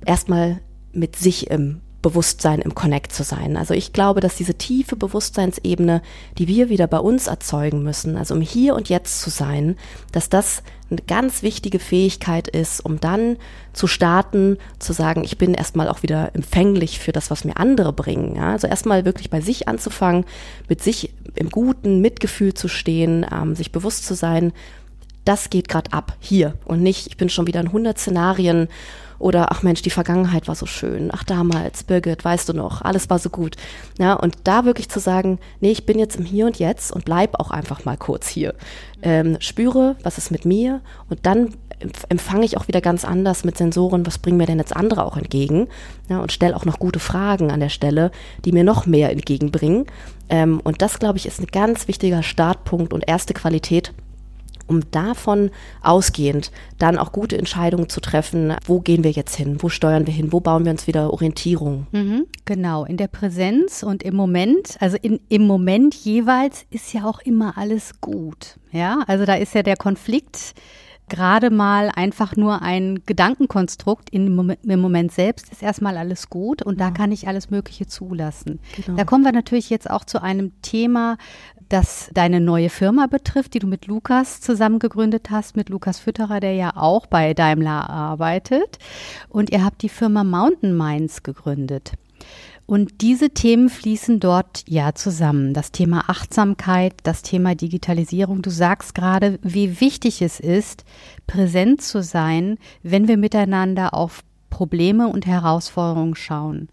erstmal mit sich im Bewusstsein im Connect zu sein. Also ich glaube, dass diese tiefe Bewusstseinsebene, die wir wieder bei uns erzeugen müssen, also um hier und jetzt zu sein, dass das eine ganz wichtige Fähigkeit ist, um dann zu starten, zu sagen, ich bin erstmal auch wieder empfänglich für das, was mir andere bringen. Ja? Also erstmal wirklich bei sich anzufangen, mit sich im guten Mitgefühl zu stehen, ähm, sich bewusst zu sein, das geht gerade ab, hier und nicht, ich bin schon wieder in 100 Szenarien oder ach Mensch, die Vergangenheit war so schön. Ach damals, Birgit, weißt du noch, alles war so gut. Ja, und da wirklich zu sagen, nee, ich bin jetzt im Hier und Jetzt und bleib auch einfach mal kurz hier. Ähm, spüre, was ist mit mir und dann empfange ich auch wieder ganz anders mit Sensoren, was bringen mir denn jetzt andere auch entgegen ja, und stelle auch noch gute Fragen an der Stelle, die mir noch mehr entgegenbringen. Ähm, und das, glaube ich, ist ein ganz wichtiger Startpunkt und erste Qualität, um davon ausgehend dann auch gute Entscheidungen zu treffen, wo gehen wir jetzt hin, wo steuern wir hin, wo bauen wir uns wieder Orientierung.
Mhm, genau, in der Präsenz und im Moment, also in, im Moment jeweils ist ja auch immer alles gut. Ja, also da ist ja der Konflikt gerade mal einfach nur ein Gedankenkonstrukt. In, Im Moment selbst ist erstmal alles gut und da kann ich alles Mögliche zulassen. Genau. Da kommen wir natürlich jetzt auch zu einem Thema, das deine neue Firma betrifft, die du mit Lukas zusammen gegründet hast, mit Lukas Fütterer, der ja auch bei Daimler arbeitet. Und ihr habt die Firma Mountain Minds gegründet. Und diese Themen fließen dort ja zusammen. Das Thema Achtsamkeit, das Thema Digitalisierung. Du sagst gerade, wie wichtig es ist, präsent zu sein, wenn wir miteinander auf Probleme und Herausforderungen schauen.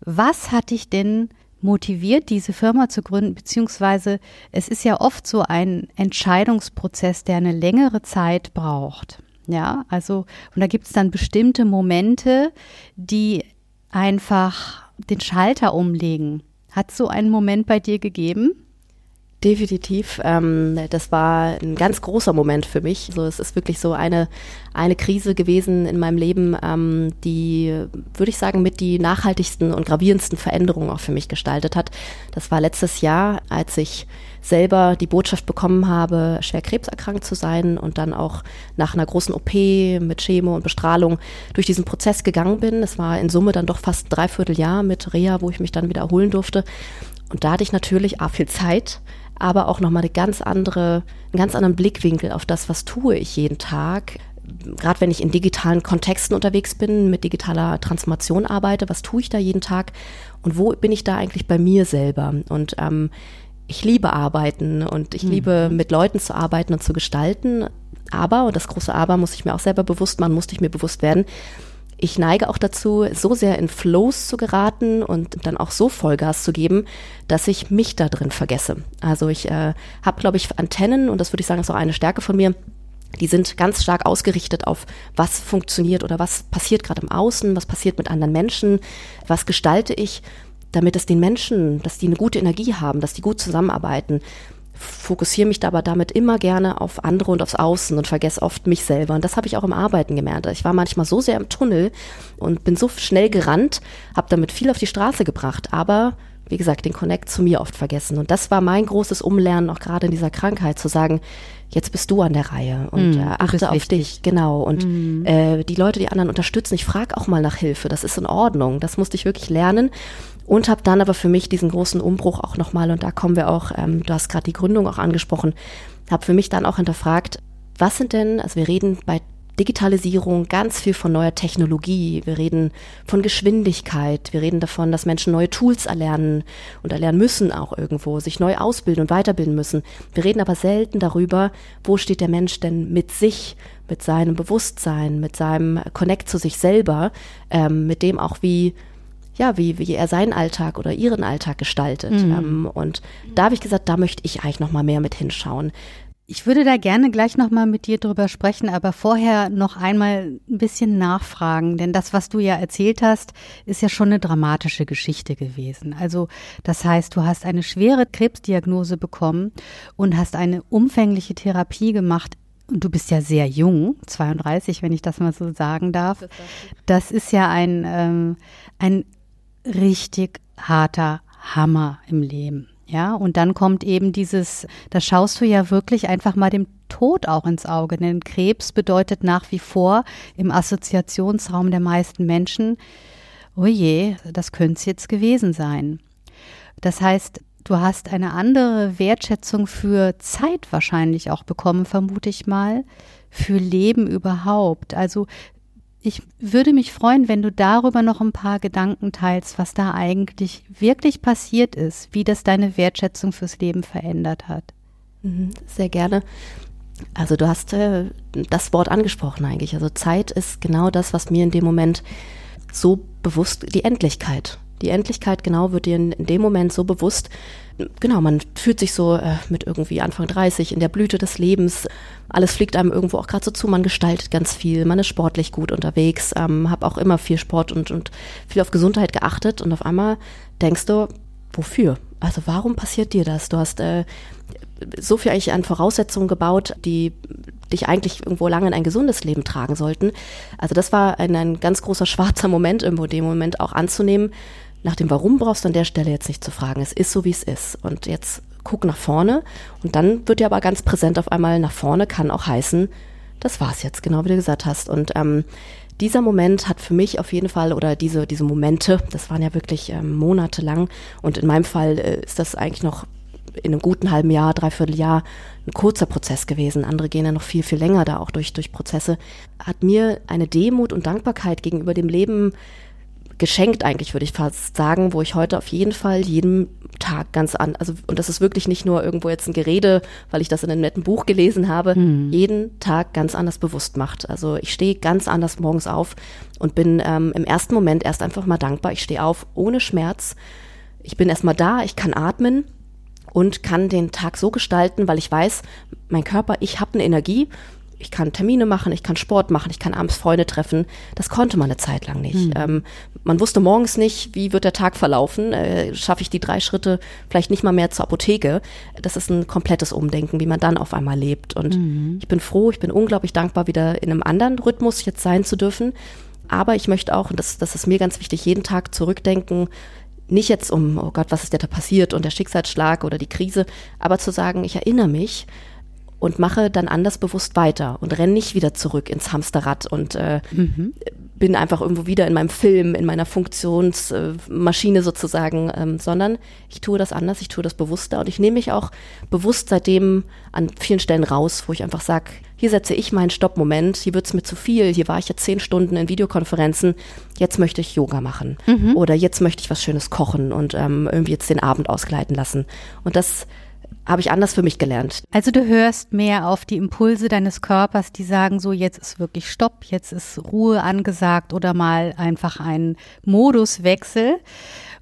Was hat dich denn motiviert, diese Firma zu gründen, beziehungsweise es ist ja oft so ein Entscheidungsprozess, der eine längere Zeit braucht. Ja, also, und da gibt es dann bestimmte Momente, die einfach den Schalter umlegen. Hat so einen Moment bei dir gegeben?
Definitiv. Ähm, das war ein ganz großer Moment für mich. Also es ist wirklich so eine, eine Krise gewesen in meinem Leben, ähm, die, würde ich sagen, mit die nachhaltigsten und gravierendsten Veränderungen auch für mich gestaltet hat. Das war letztes Jahr, als ich selber die Botschaft bekommen habe, schwer krebserkrankt zu sein und dann auch nach einer großen OP mit Chemo und Bestrahlung durch diesen Prozess gegangen bin. Es war in Summe dann doch fast ein Dreivierteljahr mit Reha, wo ich mich dann wieder erholen durfte. Und da hatte ich natürlich A, viel Zeit, aber auch nochmal eine ganz andere, einen ganz anderen Blickwinkel auf das, was tue ich jeden Tag. Gerade wenn ich in digitalen Kontexten unterwegs bin, mit digitaler Transformation arbeite, was tue ich da jeden Tag und wo bin ich da eigentlich bei mir selber? Und ähm, ich liebe arbeiten und ich mhm. liebe mit Leuten zu arbeiten und zu gestalten. Aber, und das große Aber muss ich mir auch selber bewusst machen, musste ich mir bewusst werden, ich neige auch dazu, so sehr in Flows zu geraten und dann auch so Vollgas zu geben, dass ich mich da drin vergesse. Also ich äh, habe, glaube ich, Antennen und das würde ich sagen, ist auch eine Stärke von mir. Die sind ganz stark ausgerichtet auf, was funktioniert oder was passiert gerade im Außen, was passiert mit anderen Menschen, was gestalte ich, damit es den Menschen, dass die eine gute Energie haben, dass die gut zusammenarbeiten fokussiere mich aber damit immer gerne auf andere und aufs Außen und vergesse oft mich selber. Und das habe ich auch im Arbeiten gemerkt. Ich war manchmal so sehr im Tunnel und bin so schnell gerannt, habe damit viel auf die Straße gebracht, aber wie gesagt, den Connect zu mir oft vergessen. Und das war mein großes Umlernen, auch gerade in dieser Krankheit, zu sagen, jetzt bist du an der Reihe und mm, äh, achte auf wichtig. dich, genau. Und mm. äh, die Leute, die anderen unterstützen, ich frage auch mal nach Hilfe, das ist in Ordnung. Das musste ich wirklich lernen und habe dann aber für mich diesen großen Umbruch auch nochmal, und da kommen wir auch, ähm, du hast gerade die Gründung auch angesprochen, habe für mich dann auch hinterfragt, was sind denn, also wir reden bei Digitalisierung ganz viel von neuer Technologie, wir reden von Geschwindigkeit, wir reden davon, dass Menschen neue Tools erlernen und erlernen müssen auch irgendwo, sich neu ausbilden und weiterbilden müssen. Wir reden aber selten darüber, wo steht der Mensch denn mit sich, mit seinem Bewusstsein, mit seinem Connect zu sich selber, ähm, mit dem auch wie ja, wie, wie er seinen Alltag oder ihren Alltag gestaltet. Mhm. Ähm, und da habe ich gesagt, da möchte ich eigentlich noch mal mehr mit hinschauen.
Ich würde da gerne gleich noch mal mit dir drüber sprechen, aber vorher noch einmal ein bisschen nachfragen, denn das, was du ja erzählt hast, ist ja schon eine dramatische Geschichte gewesen. Also, das heißt, du hast eine schwere Krebsdiagnose bekommen und hast eine umfängliche Therapie gemacht du bist ja sehr jung, 32, wenn ich das mal so sagen darf. Das ist ja ein, ähm, ein richtig harter Hammer im Leben. Ja, und dann kommt eben dieses, da schaust du ja wirklich einfach mal dem Tod auch ins Auge, denn Krebs bedeutet nach wie vor im Assoziationsraum der meisten Menschen, oh je, das könnte es jetzt gewesen sein. Das heißt, du hast eine andere Wertschätzung für Zeit wahrscheinlich auch bekommen, vermute ich mal, für Leben überhaupt. Also ich würde mich freuen, wenn du darüber noch ein paar Gedanken teilst, was da eigentlich wirklich passiert ist, wie das deine Wertschätzung fürs Leben verändert hat.
Mhm, sehr gerne. Also du hast äh, das Wort angesprochen eigentlich. Also Zeit ist genau das, was mir in dem Moment so bewusst, die Endlichkeit. Die Endlichkeit genau wird dir in, in dem Moment so bewusst, genau, man fühlt sich so äh, mit irgendwie Anfang 30 in der Blüte des Lebens. Alles fliegt einem irgendwo auch gerade so zu. Man gestaltet ganz viel. Man ist sportlich gut unterwegs. Ähm, habe auch immer viel Sport und, und viel auf Gesundheit geachtet. Und auf einmal denkst du, wofür? Also warum passiert dir das? Du hast äh, so viel eigentlich an Voraussetzungen gebaut, die dich eigentlich irgendwo lange in ein gesundes Leben tragen sollten. Also das war ein, ein ganz großer schwarzer Moment irgendwo, dem Moment auch anzunehmen, nach dem Warum brauchst du an der Stelle jetzt nicht zu fragen. Es ist so, wie es ist. Und jetzt guck nach vorne. Und dann wird dir aber ganz präsent auf einmal nach vorne kann auch heißen, das war's jetzt, genau wie du gesagt hast. Und ähm, dieser Moment hat für mich auf jeden Fall, oder diese, diese Momente, das waren ja wirklich ähm, monatelang. Und in meinem Fall äh, ist das eigentlich noch in einem guten halben Jahr, dreiviertel Jahr ein kurzer Prozess gewesen. Andere gehen ja noch viel, viel länger da auch durch, durch Prozesse. Hat mir eine Demut und Dankbarkeit gegenüber dem Leben geschenkt eigentlich, würde ich fast sagen, wo ich heute auf jeden Fall jeden Tag ganz an, also und das ist wirklich nicht nur irgendwo jetzt ein Gerede, weil ich das in einem netten Buch gelesen habe, mhm. jeden Tag ganz anders bewusst macht. Also ich stehe ganz anders morgens auf und bin ähm, im ersten Moment erst einfach mal dankbar. Ich stehe auf ohne Schmerz. Ich bin erstmal da, ich kann atmen und kann den Tag so gestalten, weil ich weiß, mein Körper, ich habe eine Energie, ich kann Termine machen, ich kann Sport machen, ich kann abends Freunde treffen. Das konnte man eine Zeit lang nicht. Mhm. Ähm, man wusste morgens nicht, wie wird der Tag verlaufen. Äh, Schaffe ich die drei Schritte vielleicht nicht mal mehr zur Apotheke. Das ist ein komplettes Umdenken, wie man dann auf einmal lebt. Und mhm. ich bin froh, ich bin unglaublich dankbar, wieder in einem anderen Rhythmus jetzt sein zu dürfen. Aber ich möchte auch, und das, das ist mir ganz wichtig, jeden Tag zurückdenken, nicht jetzt um, oh Gott, was ist denn da passiert und der Schicksalsschlag oder die Krise, aber zu sagen, ich erinnere mich und mache dann anders bewusst weiter und renne nicht wieder zurück ins Hamsterrad und äh, mhm. bin einfach irgendwo wieder in meinem Film, in meiner Funktionsmaschine sozusagen, ähm, sondern ich tue das anders, ich tue das bewusster und ich nehme mich auch bewusst seitdem an vielen Stellen raus, wo ich einfach sage, hier setze ich meinen Stopp-Moment, hier wird's mir zu viel, hier war ich jetzt zehn Stunden in Videokonferenzen, jetzt möchte ich Yoga machen mhm. oder jetzt möchte ich was Schönes kochen und ähm, irgendwie jetzt den Abend ausgleiten lassen. Und das habe ich anders für mich gelernt.
Also du hörst mehr auf die Impulse deines Körpers, die sagen so, jetzt ist wirklich Stopp, jetzt ist Ruhe angesagt oder mal einfach ein Moduswechsel.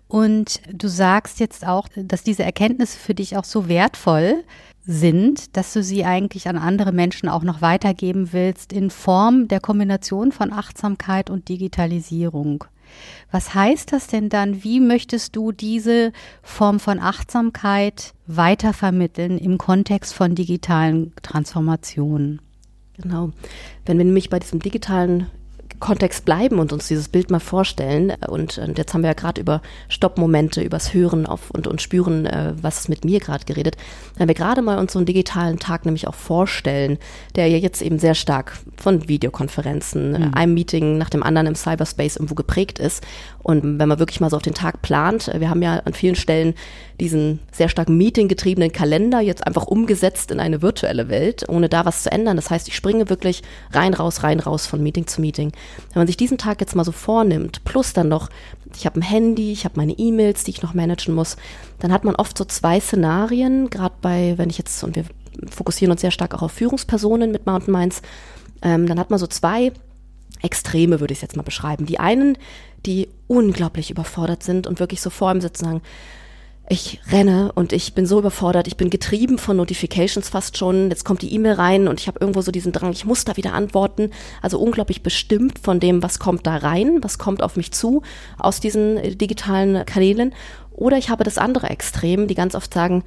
Und du sagst jetzt auch, dass diese Erkenntnisse für dich auch so wertvoll sind, dass du sie eigentlich an andere Menschen auch noch weitergeben willst in Form der Kombination von Achtsamkeit und Digitalisierung. Was heißt das denn dann? Wie möchtest du diese Form von Achtsamkeit weitervermitteln im Kontext von digitalen Transformationen?
Genau. Wenn wir nämlich bei diesem digitalen Kontext bleiben und uns dieses Bild mal vorstellen. Und, und jetzt haben wir ja gerade über Stoppmomente, übers Hören auf und, und Spüren, äh, was mit mir gerade geredet. Wenn wir gerade mal uns so einen digitalen Tag nämlich auch vorstellen, der ja jetzt eben sehr stark von Videokonferenzen, mhm. einem Meeting nach dem anderen im Cyberspace irgendwo geprägt ist. Und wenn man wirklich mal so auf den Tag plant, wir haben ja an vielen Stellen diesen sehr stark meetinggetriebenen Kalender jetzt einfach umgesetzt in eine virtuelle Welt, ohne da was zu ändern. Das heißt, ich springe wirklich rein, raus, rein, raus von Meeting zu Meeting. Wenn man sich diesen Tag jetzt mal so vornimmt, plus dann noch, ich habe ein Handy, ich habe meine E-Mails, die ich noch managen muss, dann hat man oft so zwei Szenarien, gerade bei, wenn ich jetzt, und wir fokussieren uns sehr stark auch auf Führungspersonen mit Mountain Minds, ähm, dann hat man so zwei Extreme, würde ich es jetzt mal beschreiben. Die einen, die unglaublich überfordert sind und wirklich so vor ihm sitzen sagen, ich renne und ich bin so überfordert, ich bin getrieben von Notifications fast schon. Jetzt kommt die E-Mail rein und ich habe irgendwo so diesen Drang, ich muss da wieder antworten. Also unglaublich bestimmt von dem, was kommt da rein, was kommt auf mich zu aus diesen äh, digitalen Kanälen. Oder ich habe das andere Extrem, die ganz oft sagen,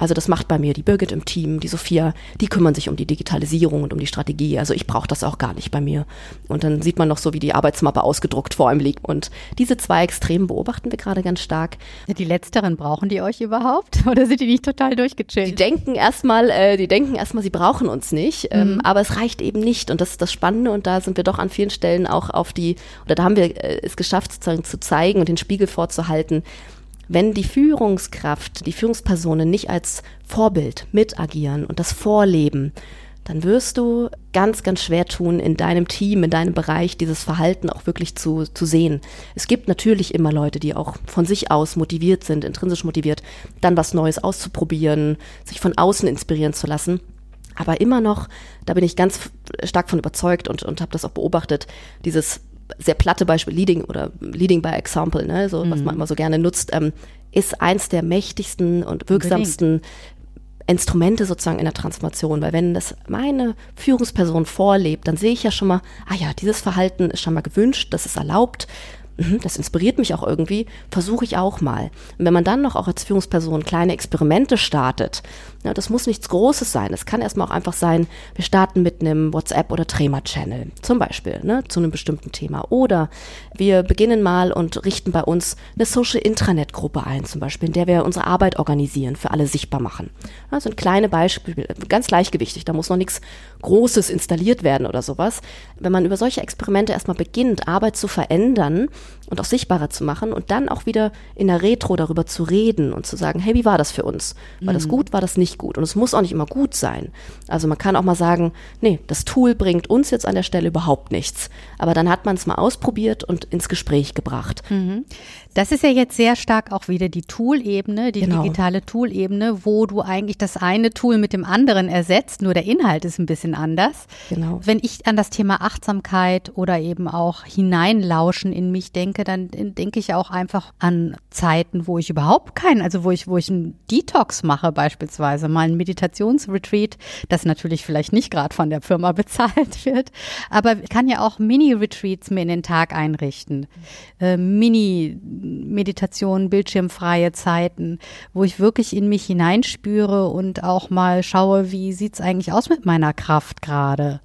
also das macht bei mir die Birgit im Team, die Sophia, die kümmern sich um die Digitalisierung und um die Strategie. Also ich brauche das auch gar nicht bei mir. Und dann sieht man noch so, wie die Arbeitsmappe ausgedruckt vor einem liegt. Und diese zwei Extremen beobachten wir gerade ganz stark.
Die letzteren brauchen die euch überhaupt? Oder sind die nicht total durchgechillt?
Die denken erstmal, äh, die denken erstmal, sie brauchen uns nicht. Ähm, mhm. aber es reicht eben nicht. Und das ist das Spannende. Und da sind wir doch an vielen Stellen auch auf die, oder da haben wir äh, es geschafft, sozusagen zu zeigen und den Spiegel vorzuhalten, wenn die Führungskraft, die Führungspersonen nicht als Vorbild mit agieren und das vorleben, dann wirst du ganz, ganz schwer tun, in deinem Team, in deinem Bereich dieses Verhalten auch wirklich zu, zu sehen. Es gibt natürlich immer Leute, die auch von sich aus motiviert sind, intrinsisch motiviert, dann was Neues auszuprobieren, sich von außen inspirieren zu lassen. Aber immer noch, da bin ich ganz stark von überzeugt und, und habe das auch beobachtet, dieses sehr platte Beispiel, Leading oder Leading by Example, ne, so, mhm. was man immer so gerne nutzt, ähm, ist eins der mächtigsten und wirksamsten Unbedingt. Instrumente sozusagen in der Transformation, weil wenn das meine Führungsperson vorlebt, dann sehe ich ja schon mal, ah ja, dieses Verhalten ist schon mal gewünscht, das ist erlaubt, Mhm, das inspiriert mich auch irgendwie, versuche ich auch mal. Und wenn man dann noch auch als Führungsperson kleine Experimente startet, ja, das muss nichts Großes sein. Es kann erstmal auch einfach sein, wir starten mit einem WhatsApp- oder Trema-Channel, zum Beispiel, ne, zu einem bestimmten Thema. Oder wir beginnen mal und richten bei uns eine Social-Intranet-Gruppe ein, zum Beispiel, in der wir unsere Arbeit organisieren, für alle sichtbar machen. Das sind kleine Beispiele, ganz gleichgewichtig, da muss noch nichts Großes installiert werden oder sowas. Wenn man über solche Experimente erstmal beginnt, Arbeit zu verändern, und auch sichtbarer zu machen und dann auch wieder in der Retro darüber zu reden und zu sagen, hey, wie war das für uns? War mhm. das gut, war das nicht gut? Und es muss auch nicht immer gut sein. Also man kann auch mal sagen, nee, das Tool bringt uns jetzt an der Stelle überhaupt nichts. Aber dann hat man es mal ausprobiert und ins Gespräch gebracht.
Mhm. Das ist ja jetzt sehr stark auch wieder die Tool-Ebene, die genau. digitale Tool-Ebene, wo du eigentlich das eine Tool mit dem anderen ersetzt, nur der Inhalt ist ein bisschen anders. Genau. Wenn ich an das Thema Achtsamkeit oder eben auch hineinlauschen in mich denke, dann denke ich auch einfach an Zeiten, wo ich überhaupt keinen, also wo ich, wo ich einen Detox mache beispielsweise, mal ein Meditationsretreat, das natürlich vielleicht nicht gerade von der Firma bezahlt wird, aber kann ja auch Mini-Retreats mir in den Tag einrichten. Äh, Mini Meditation, bildschirmfreie Zeiten, wo ich wirklich in mich hineinspüre und auch mal schaue, wie sieht es eigentlich aus mit meiner Kraft gerade.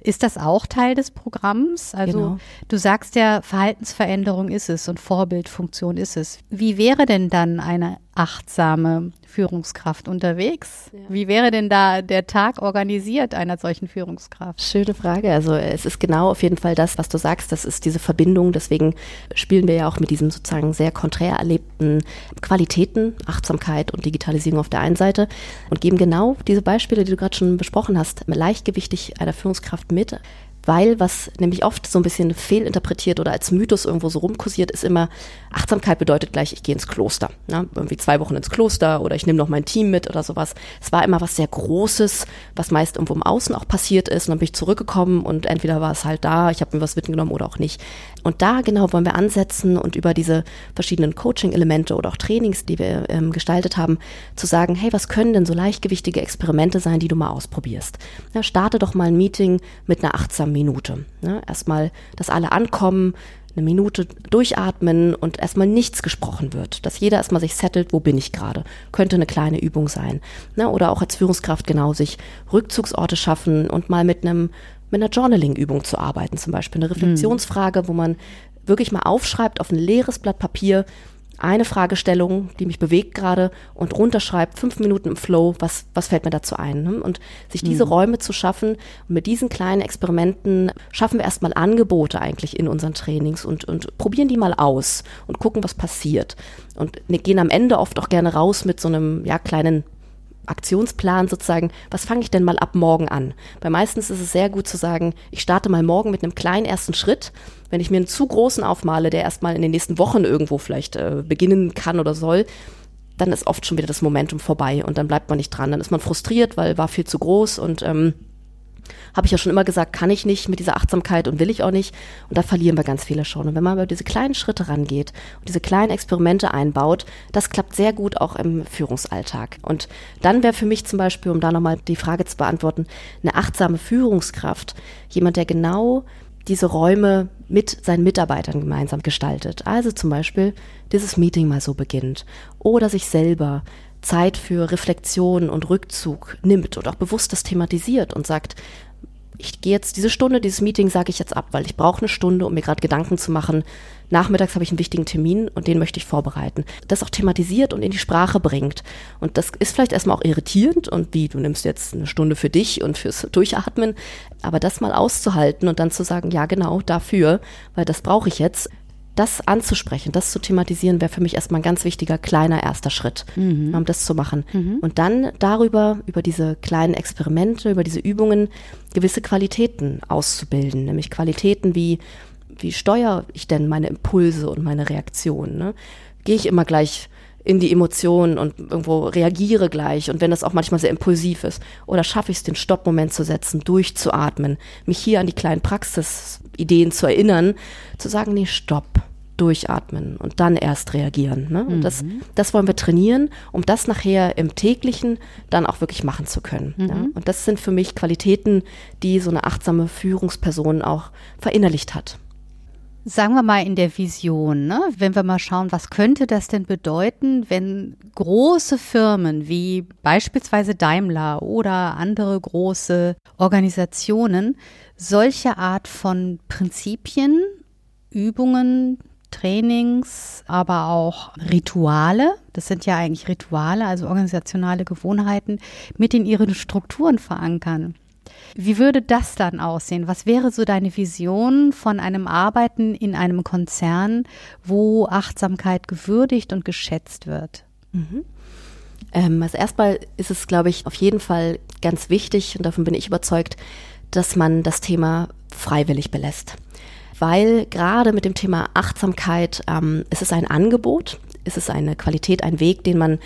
Ist das auch Teil des Programms? Also genau. du sagst ja, Verhaltensveränderung ist es und Vorbildfunktion ist es. Wie wäre denn dann eine achtsame Führungskraft unterwegs? Ja. Wie wäre denn da der Tag organisiert einer solchen Führungskraft?
Schöne Frage. Also es ist genau auf jeden Fall das, was du sagst. Das ist diese Verbindung. Deswegen spielen wir ja auch mit diesem sozusagen sehr konträr erlebten Qualitäten, Achtsamkeit und Digitalisierung auf der einen Seite und geben genau diese Beispiele, die du gerade schon besprochen hast, leichtgewichtig einer Führungskraft mit weil was nämlich oft so ein bisschen fehlinterpretiert oder als Mythos irgendwo so rumkursiert, ist immer, Achtsamkeit bedeutet gleich, ich gehe ins Kloster. Ne? Irgendwie zwei Wochen ins Kloster oder ich nehme noch mein Team mit oder sowas. Es war immer was sehr Großes, was meist irgendwo im Außen auch passiert ist. Und dann bin ich zurückgekommen und entweder war es halt da, ich habe mir was mitgenommen oder auch nicht. Und da genau wollen wir ansetzen und über diese verschiedenen Coaching-Elemente oder auch Trainings, die wir ähm, gestaltet haben, zu sagen, hey, was können denn so leichtgewichtige Experimente sein, die du mal ausprobierst? Ja, starte doch mal ein Meeting mit einer achtsamen Minute. Ne? Erstmal, dass alle ankommen, eine Minute durchatmen und erstmal nichts gesprochen wird. Dass jeder erstmal sich settelt, wo bin ich gerade. Könnte eine kleine Übung sein. Ne? Oder auch als Führungskraft genau sich Rückzugsorte schaffen und mal mit einem mit einer Journaling-Übung zu arbeiten, zum Beispiel eine Reflexionsfrage, wo man wirklich mal aufschreibt auf ein leeres Blatt Papier, eine Fragestellung, die mich bewegt gerade und runterschreibt, fünf Minuten im Flow, was, was fällt mir dazu ein? Ne? Und sich diese mhm. Räume zu schaffen und mit diesen kleinen Experimenten schaffen wir erstmal Angebote eigentlich in unseren Trainings und, und probieren die mal aus und gucken, was passiert. Und ne, gehen am Ende oft auch gerne raus mit so einem ja, kleinen Aktionsplan sozusagen, was fange ich denn mal ab morgen an? Weil meistens ist es sehr gut zu sagen, ich starte mal morgen mit einem kleinen ersten Schritt. Wenn ich mir einen zu großen aufmale, der erstmal in den nächsten Wochen irgendwo vielleicht äh, beginnen kann oder soll, dann ist oft schon wieder das Momentum vorbei und dann bleibt man nicht dran. Dann ist man frustriert, weil war viel zu groß und ähm, habe ich ja schon immer gesagt, kann ich nicht mit dieser Achtsamkeit und will ich auch nicht. Und da verlieren wir ganz viele schon. Und wenn man über diese kleinen Schritte rangeht und diese kleinen Experimente einbaut, das klappt sehr gut auch im Führungsalltag. Und dann wäre für mich zum Beispiel, um da nochmal die Frage zu beantworten, eine achtsame Führungskraft, jemand, der genau diese Räume mit seinen Mitarbeitern gemeinsam gestaltet. Also zum Beispiel dieses Meeting mal so beginnt oder sich selber Zeit für Reflexion und Rückzug nimmt und auch bewusst das thematisiert und sagt, ich gehe jetzt diese Stunde, dieses Meeting sage ich jetzt ab, weil ich brauche eine Stunde, um mir gerade Gedanken zu machen. Nachmittags habe ich einen wichtigen Termin und den möchte ich vorbereiten. Das auch thematisiert und in die Sprache bringt. Und das ist vielleicht erstmal auch irritierend und wie, du nimmst jetzt eine Stunde für dich und fürs Durchatmen. Aber das mal auszuhalten und dann zu sagen, ja genau, dafür, weil das brauche ich jetzt, das anzusprechen, das zu thematisieren, wäre für mich erstmal ein ganz wichtiger kleiner erster Schritt, mhm. um das zu machen. Mhm. Und dann darüber, über diese kleinen Experimente, über diese Übungen, gewisse Qualitäten auszubilden, nämlich Qualitäten wie, wie steuere ich denn meine Impulse und meine Reaktionen? Ne? Gehe ich immer gleich in die Emotionen und irgendwo reagiere gleich und wenn das auch manchmal sehr impulsiv ist. Oder schaffe ich es, den Stoppmoment zu setzen, durchzuatmen, mich hier an die kleinen Praxisideen zu erinnern, zu sagen, nee, stopp, durchatmen und dann erst reagieren. Ne? Und mhm. das, das wollen wir trainieren, um das nachher im täglichen dann auch wirklich machen zu können. Mhm. Ja? Und das sind für mich Qualitäten, die so eine achtsame Führungsperson auch verinnerlicht hat
sagen wir mal in der Vision, ne? wenn wir mal schauen, was könnte das denn bedeuten, wenn große Firmen wie beispielsweise Daimler oder andere große Organisationen solche Art von Prinzipien, Übungen, Trainings, aber auch Rituale, das sind ja eigentlich Rituale, also organisationale Gewohnheiten, mit in ihren Strukturen verankern. Wie würde das dann aussehen? Was wäre so deine Vision von einem Arbeiten in einem Konzern, wo Achtsamkeit gewürdigt und geschätzt wird?
Mhm. Ähm, also erstmal ist es, glaube ich, auf jeden Fall ganz wichtig, und davon bin ich überzeugt, dass man das Thema freiwillig belässt. weil gerade mit dem Thema Achtsamkeit ähm, ist es ein Angebot, ist es eine Qualität, ein Weg, den man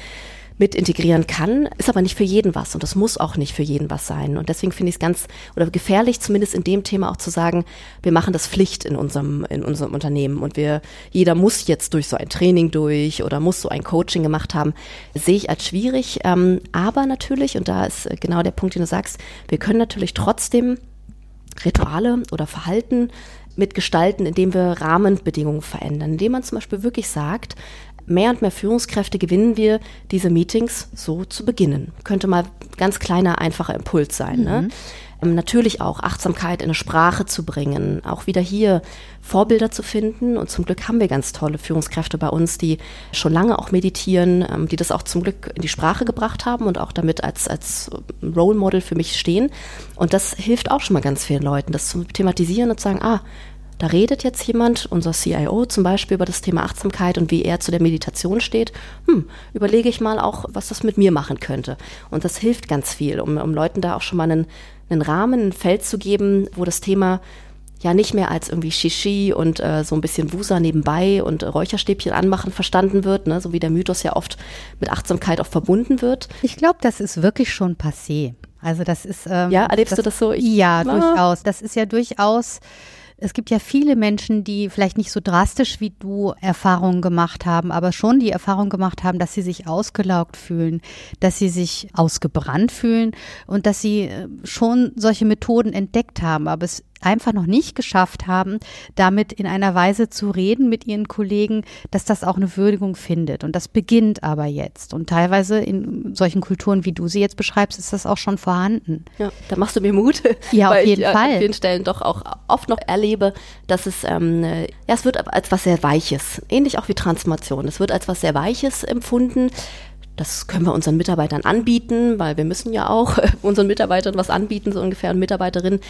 mit integrieren kann, ist aber nicht für jeden was und das muss auch nicht für jeden was sein. Und deswegen finde ich es ganz oder gefährlich, zumindest in dem Thema auch zu sagen, wir machen das Pflicht in unserem, in unserem Unternehmen und wir, jeder muss jetzt durch so ein Training durch oder muss so ein Coaching gemacht haben, sehe ich als schwierig. Ähm, aber natürlich, und da ist genau der Punkt, den du sagst, wir können natürlich trotzdem Rituale oder Verhalten mitgestalten, indem wir Rahmenbedingungen verändern, indem man zum Beispiel wirklich sagt, mehr und mehr Führungskräfte gewinnen wir, diese Meetings so zu beginnen. Könnte mal ganz kleiner, einfacher Impuls sein. Ne? Mhm. Ne? Ähm, natürlich auch Achtsamkeit in eine Sprache zu bringen, auch wieder hier Vorbilder zu finden. Und zum Glück haben wir ganz tolle Führungskräfte bei uns, die schon lange auch meditieren, ähm, die das auch zum Glück in die Sprache gebracht haben und auch damit als, als Role Model für mich stehen. Und das hilft auch schon mal ganz vielen Leuten, das zu thematisieren und zu sagen, ah, da redet jetzt jemand, unser CIO zum Beispiel, über das Thema Achtsamkeit und wie er zu der Meditation steht. Hm, überlege ich mal auch, was das mit mir machen könnte. Und das hilft ganz viel, um, um Leuten da auch schon mal einen, einen Rahmen, ein Feld zu geben, wo das Thema ja nicht mehr als irgendwie Shishi und äh, so ein bisschen Wusa nebenbei und Räucherstäbchen anmachen verstanden wird, ne? so wie der Mythos ja oft mit Achtsamkeit auch verbunden wird.
Ich glaube, das ist wirklich schon passé. Also das ist
ähm, ja erlebst das, du das so?
Ich, ja, ah. durchaus. Das ist ja durchaus es gibt ja viele Menschen, die vielleicht nicht so drastisch wie du Erfahrungen gemacht haben, aber schon die Erfahrung gemacht haben, dass sie sich ausgelaugt fühlen, dass sie sich ausgebrannt fühlen und dass sie äh, schon solche Methoden entdeckt haben. Aber es einfach noch nicht geschafft haben, damit in einer Weise zu reden mit ihren Kollegen, dass das auch eine Würdigung findet. Und das beginnt aber jetzt. Und teilweise in solchen Kulturen, wie du sie jetzt beschreibst, ist das auch schon vorhanden.
Ja, da machst du mir Mut.
Ja, auf jeden
ich,
Fall.
An vielen Stellen doch auch oft noch erlebe, dass es, ähm, ja, es wird als was sehr Weiches, ähnlich auch wie Transformation. Es wird als was sehr Weiches empfunden das können wir unseren Mitarbeitern anbieten, weil wir müssen ja auch unseren Mitarbeitern was anbieten, so ungefähr, und Mitarbeiterinnen.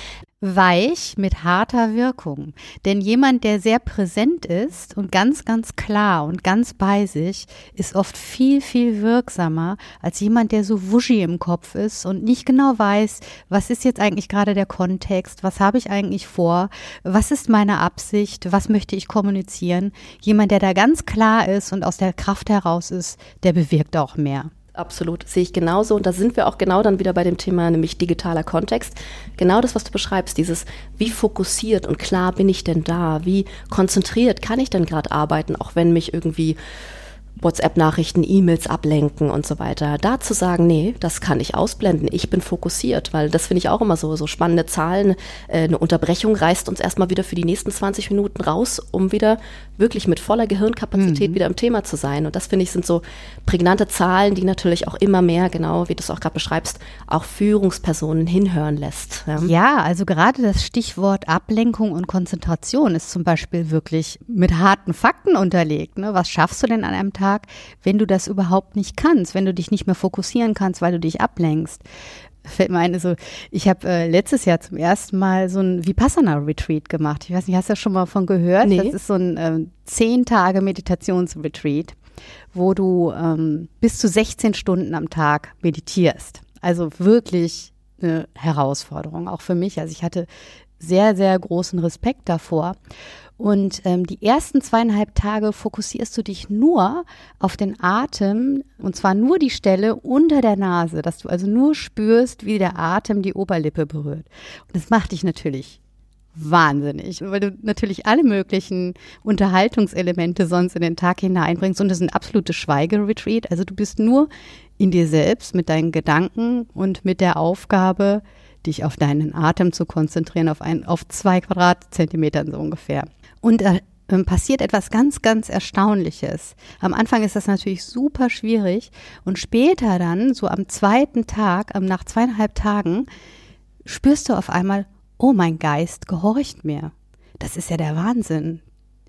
Weich mit harter Wirkung. Denn jemand, der sehr präsent ist und ganz, ganz klar und ganz bei sich, ist oft viel, viel wirksamer als jemand, der so wuschi im Kopf ist und nicht genau weiß, was ist jetzt eigentlich gerade der Kontext, was habe ich eigentlich vor, was ist meine Absicht, was möchte ich kommunizieren. Jemand, der da ganz klar ist und aus der Kraft heraus ist, der bewirkt auch mehr.
Absolut, sehe ich genauso. Und da sind wir auch genau dann wieder bei dem Thema, nämlich digitaler Kontext. Genau das, was du beschreibst, dieses, wie fokussiert und klar bin ich denn da? Wie konzentriert kann ich denn gerade arbeiten, auch wenn mich irgendwie WhatsApp-Nachrichten, E-Mails ablenken und so weiter. Da zu sagen, nee, das kann ich ausblenden, ich bin fokussiert, weil das finde ich auch immer so, so spannende Zahlen. Äh, eine Unterbrechung reißt uns erstmal wieder für die nächsten 20 Minuten raus, um wieder wirklich mit voller Gehirnkapazität mhm. wieder im Thema zu sein. Und das finde ich sind so prägnante Zahlen, die natürlich auch immer mehr, genau wie du es auch gerade beschreibst, auch Führungspersonen hinhören lässt.
Ja. ja, also gerade das Stichwort Ablenkung und Konzentration ist zum Beispiel wirklich mit harten Fakten unterlegt. Ne? Was schaffst du denn an einem Tag? Tag, wenn du das überhaupt nicht kannst, wenn du dich nicht mehr fokussieren kannst, weil du dich ablenkst. Fällt mir ein, so, ich habe äh, letztes Jahr zum ersten Mal so ein Vipassana-Retreat gemacht. Ich weiß nicht, hast du das schon mal von gehört? Nee. Das ist so ein äh, zehn Tage Meditationsretreat, wo du ähm, bis zu 16 Stunden am Tag meditierst. Also wirklich eine Herausforderung, auch für mich. Also ich hatte sehr, sehr großen Respekt davor. Und ähm, die ersten zweieinhalb Tage fokussierst du dich nur auf den Atem und zwar nur die Stelle unter der Nase, dass du also nur spürst, wie der Atem die Oberlippe berührt. Und das macht dich natürlich wahnsinnig, weil du natürlich alle möglichen Unterhaltungselemente sonst in den Tag hineinbringst und das ist ein absolutes Schweigeretreat. Also du bist nur in dir selbst mit deinen Gedanken und mit der Aufgabe, dich auf deinen Atem zu konzentrieren, auf, ein, auf zwei Quadratzentimetern so ungefähr. Und äh, passiert etwas ganz, ganz Erstaunliches. Am Anfang ist das natürlich super schwierig und später dann, so am zweiten Tag, nach zweieinhalb Tagen, spürst du auf einmal, oh, mein Geist gehorcht mir. Das ist ja der Wahnsinn.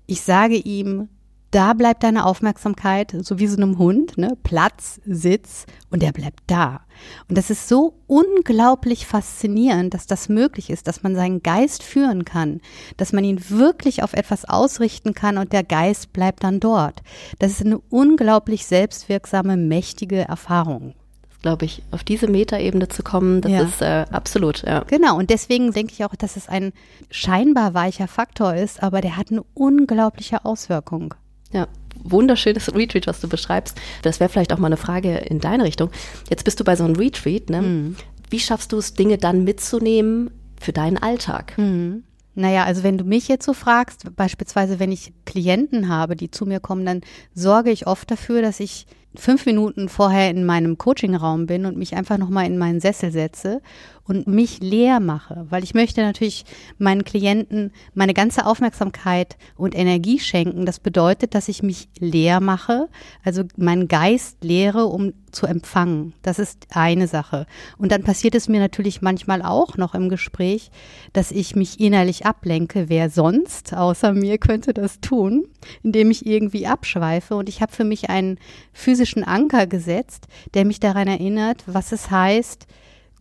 Ich sage ihm, da bleibt deine Aufmerksamkeit, so wie so einem Hund, ne? Platz, Sitz und der bleibt da. Und das ist so unglaublich faszinierend, dass das möglich ist, dass man seinen Geist führen kann, dass man ihn wirklich auf etwas ausrichten kann und der Geist bleibt dann dort. Das ist eine unglaublich selbstwirksame, mächtige Erfahrung
glaube ich, auf diese Metaebene zu kommen, das
Ja.
ist äh, absolut, ja.
Genau, und deswegen denke ich auch, dass es ein scheinbar weicher Faktor ist, aber der hat eine unglaubliche Auswirkung.
Ja, wunderschönes Retreat, was du beschreibst. Das wäre vielleicht auch mal eine Frage in deine Richtung. Jetzt bist du bei so einem Retreat, ne?
Mhm.
Wie schaffst du es, Dinge dann mitzunehmen für deinen Alltag?
Mhm. Naja, also wenn du mich jetzt so fragst, beispielsweise wenn ich Klienten habe, die zu mir kommen, dann sorge ich oft dafür, dass ich fünf Minuten vorher in meinem Coachingraum bin und mich einfach nochmal in meinen Sessel setze und mich leer mache, weil ich möchte natürlich meinen Klienten meine ganze Aufmerksamkeit und Energie schenken. Das bedeutet, dass ich mich leer mache, also meinen Geist leere, um zu empfangen. Das ist eine Sache. Und dann passiert es mir natürlich manchmal auch noch im Gespräch, dass ich mich innerlich ablenke. Wer sonst außer mir könnte das tun, indem ich irgendwie abschweife. Und ich habe für mich einen physischen Anker gesetzt, der mich daran erinnert, was es heißt,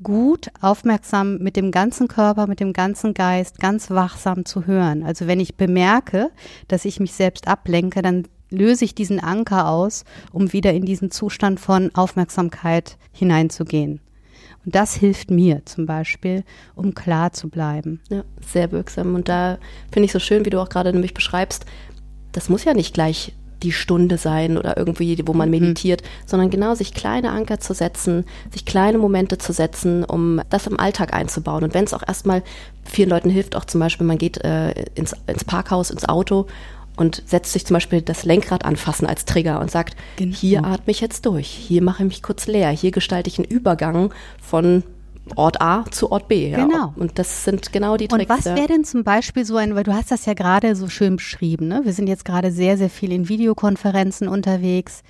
gut, aufmerksam mit dem ganzen Körper, mit dem ganzen Geist, ganz wachsam zu hören. Also wenn ich bemerke, dass ich mich selbst ablenke, dann löse ich diesen Anker aus, um wieder in diesen Zustand von Aufmerksamkeit hineinzugehen. Und das hilft mir zum Beispiel, um klar zu bleiben.
Ja, sehr wirksam. Und da finde ich so schön, wie du auch gerade nämlich beschreibst, das muss ja nicht gleich die Stunde sein oder irgendwie, wo man meditiert, sondern genau sich kleine Anker zu setzen, sich kleine Momente zu setzen, um das im Alltag einzubauen. Und wenn es auch erstmal vielen Leuten hilft, auch zum Beispiel, man geht äh, ins, ins Parkhaus, ins Auto und setzt sich zum Beispiel das Lenkrad anfassen als Trigger und sagt,
Genau.
hier atme ich jetzt durch, hier mache ich mich kurz leer, hier gestalte ich einen Übergang von Ort A zu Ort B. Ja.
Genau.
Und das sind genau die
Und
Tricks.
was
ja.
wäre denn zum Beispiel so ein, weil du hast das ja gerade so schön beschrieben, ne? Wir sind jetzt gerade sehr, sehr viel in Videokonferenzen unterwegs.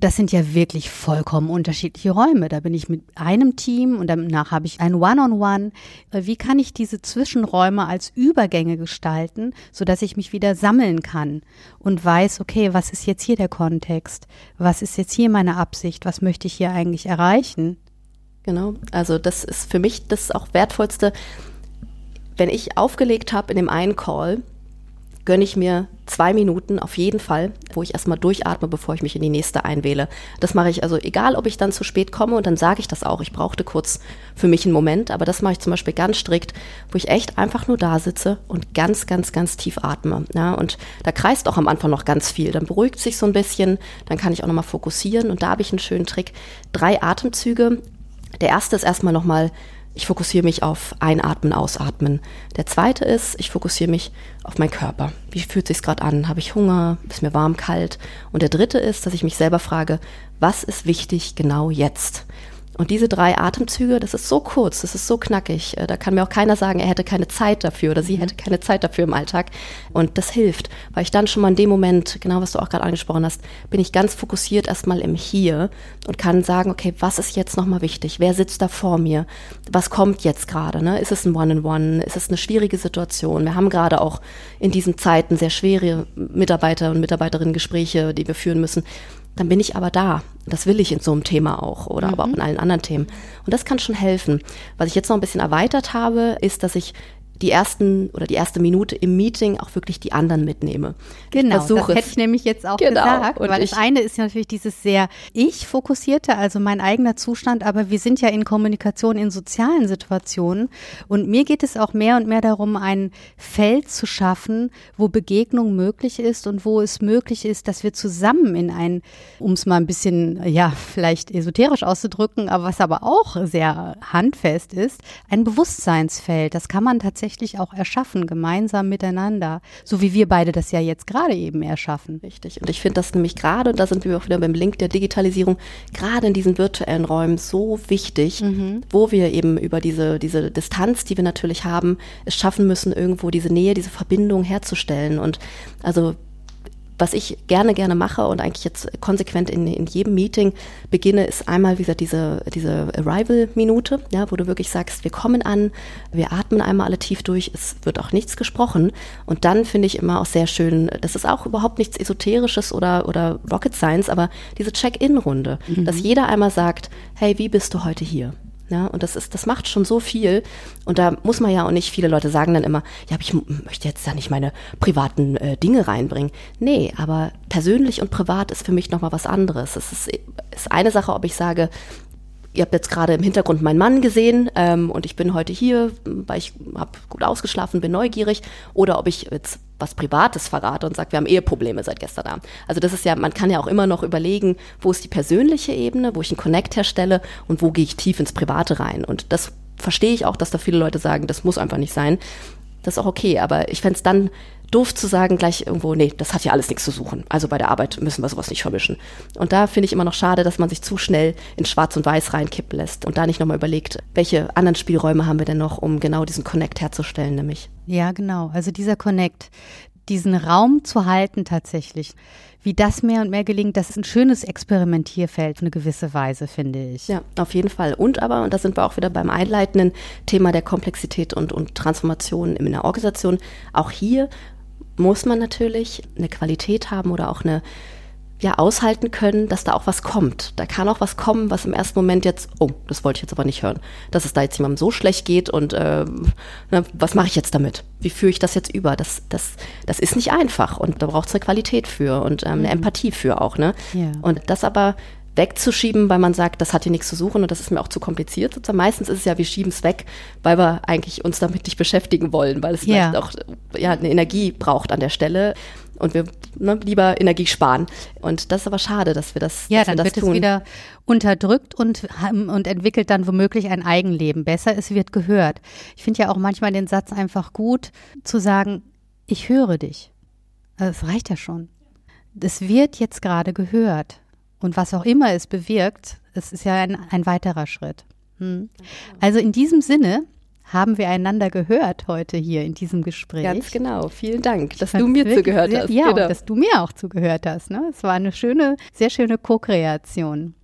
Das sind ja wirklich vollkommen unterschiedliche Räume. Da bin ich mit einem Team und danach habe ich ein One-on-One. Äh, Wie kann ich diese Zwischenräume als Übergänge gestalten, sodass ich mich wieder sammeln kann und weiß, okay, was ist jetzt hier der Kontext? Was ist jetzt hier meine Absicht? Was möchte ich hier eigentlich erreichen?
Genau, also das ist für mich das auch wertvollste. Wenn ich aufgelegt habe in dem einen Call, gönne ich mir zwei Minuten auf jeden Fall, wo ich erstmal durchatme, bevor ich mich in die nächste einwähle. Das mache ich also, egal ob ich dann zu spät komme und dann sage ich das auch. Ich brauchte kurz für mich einen Moment, aber das mache ich zum Beispiel ganz strikt, wo ich echt einfach nur da sitze und ganz, ganz, ganz tief atme. Ja, und da kreist auch am Anfang noch ganz viel. Dann beruhigt sich so ein bisschen, dann kann ich auch nochmal fokussieren und da habe ich einen schönen Trick. Drei Atemzüge. Der erste ist erstmal nochmal ich fokussiere mich auf Einatmen, Ausatmen. Der zweite ist, ich fokussiere mich auf meinen Körper. Wie fühlt sich's gerade an? Habe ich Hunger? Ist mir warm, kalt? Und der dritte ist, dass ich mich selber frage, was ist wichtig genau jetzt? Und diese drei Atemzüge, das ist so kurz, das ist so knackig. äh, Da kann mir auch keiner sagen, er hätte keine Zeit dafür oder sie hätte keine Zeit dafür im Alltag. Und das hilft, weil ich dann schon mal in dem Moment, genau was du auch gerade angesprochen hast, bin ich ganz fokussiert erstmal im Hier und kann sagen, okay, was ist jetzt nochmal wichtig? Wer sitzt da vor mir? Was kommt jetzt gerade? Ne? Ist es ein One-on-One? Ist es eine schwierige Situation? Wir haben gerade auch in diesen Zeiten sehr schwere Mitarbeiter- und Mitarbeiterinnen-Gespräche, die wir führen müssen dann bin ich aber da. Das will ich in so einem Thema auch oder aber auch in allen anderen Themen. Und das kann schon helfen. Was ich jetzt noch ein bisschen erweitert habe, ist, dass ich die ersten oder die erste Minute im Meeting auch wirklich die anderen mitnehme.
Genau, das hätte ich nämlich jetzt auch
Genau,
gesagt,
und
weil
ich-
das eine ist ja natürlich dieses sehr ich-fokussierte, also mein eigener Zustand, aber wir sind ja in Kommunikation in sozialen Situationen und mir geht es auch mehr und mehr darum, ein Feld zu schaffen, wo Begegnung möglich ist und wo es möglich ist, dass wir zusammen in ein, um es mal ein bisschen, ja, vielleicht esoterisch auszudrücken, aber was aber auch sehr handfest ist, ein Bewusstseinsfeld. Das kann man tatsächlich auch erschaffen, gemeinsam miteinander, so wie wir beide das ja jetzt gerade eben erschaffen.
Richtig. Und ich finde das nämlich gerade, und da sind wir auch wieder beim Link der Digitalisierung, gerade in diesen virtuellen Räumen so wichtig, wo wir eben über diese, diese Distanz, die wir natürlich haben, es schaffen müssen, irgendwo diese Nähe, diese Verbindung herzustellen. Und also was ich gerne, gerne mache und eigentlich jetzt konsequent in, in jedem Meeting beginne, ist einmal, wie gesagt, diese, diese Arrival-Minute, ja, wo du wirklich sagst, wir kommen an, wir atmen einmal alle tief durch, es wird auch nichts gesprochen. Und dann finde ich immer auch sehr schön, das ist auch überhaupt nichts Esoterisches oder, oder Rocket Science, aber diese Check-in-Runde, dass jeder einmal sagt, hey, wie bist du heute hier? Ja, und das ist, das macht schon so viel. Und da muss man ja auch nicht, viele Leute sagen dann immer, ja, ich möchte jetzt da nicht meine privaten äh, Dinge reinbringen. Nee, aber persönlich und privat ist für mich nochmal was anderes. Es ist, ist eine Sache, ob ich sage, ihr habt jetzt gerade im Hintergrund meinen Mann gesehen ähm, und ich bin heute hier, weil ich habe gut ausgeschlafen, bin neugierig. Oder ob ich jetzt was Privates verrate und sage, wir haben Eheprobleme seit gestern Abend. Also das ist ja, man kann ja auch immer noch überlegen, wo ist die persönliche Ebene, wo ich einen Connect herstelle und wo gehe ich tief ins Private rein. Und das verstehe ich auch, dass da viele Leute sagen, das muss einfach nicht sein. Das ist auch okay, aber ich fände es dann doof zu sagen gleich irgendwo, nee, das hat ja alles nichts zu suchen. Also bei der Arbeit müssen wir sowas nicht vermischen. Und da finde ich immer noch schade, dass man sich zu schnell in Schwarz und Weiß reinkippen lässt und da nicht nochmal überlegt, welche anderen Spielräume haben wir denn noch, um genau diesen Connect herzustellen, nämlich.
Ja, genau. Also dieser Connect, diesen Raum zu halten tatsächlich. Wie das mehr und mehr gelingt, das ist ein schönes Experimentierfeld auf eine gewisse Weise, finde ich.
Ja, auf jeden Fall. Und aber, und da sind wir auch wieder beim einleitenden Thema der Komplexität und, und Transformation in der Organisation, auch hier muss man natürlich eine Qualität haben oder auch eine ja aushalten können, dass da auch was kommt. Da kann auch was kommen, was im ersten Moment jetzt, oh, das wollte ich jetzt aber nicht hören, dass es da jetzt jemandem so schlecht geht und äh, na, was mache ich jetzt damit? Wie führe ich das jetzt über? Das, das, das ist nicht einfach und da braucht es eine Qualität für und ähm, eine mhm. Empathie für auch. Ne? Ja. Und das aber wegzuschieben, weil man sagt, das hat hier nichts zu suchen und das ist mir auch zu kompliziert. Sozusagen. Meistens ist es ja, wir schieben es weg, weil wir eigentlich uns damit nicht beschäftigen wollen, weil es ja. vielleicht auch ja, eine Energie braucht an der Stelle und wir ne, lieber Energie sparen. Und das ist aber schade, dass wir das
Ja,
dass
dann
das
wird
tun.
es wieder unterdrückt und, und entwickelt dann womöglich ein Eigenleben. Besser, es wird gehört. Ich finde ja auch manchmal den Satz einfach gut, zu sagen, ich höre dich. Das reicht ja schon. Es wird jetzt gerade gehört. Und was auch immer es bewirkt, es ist ja ein, ein weiterer Schritt. Hm. Also in diesem Sinne haben wir einander gehört heute hier in diesem Gespräch.
Ganz genau. Vielen Dank, dass du mir zugehört hast.
Ja, genau. dass du mir auch zugehört hast. Ne? Es war eine schöne, sehr schöne Co-Kreation.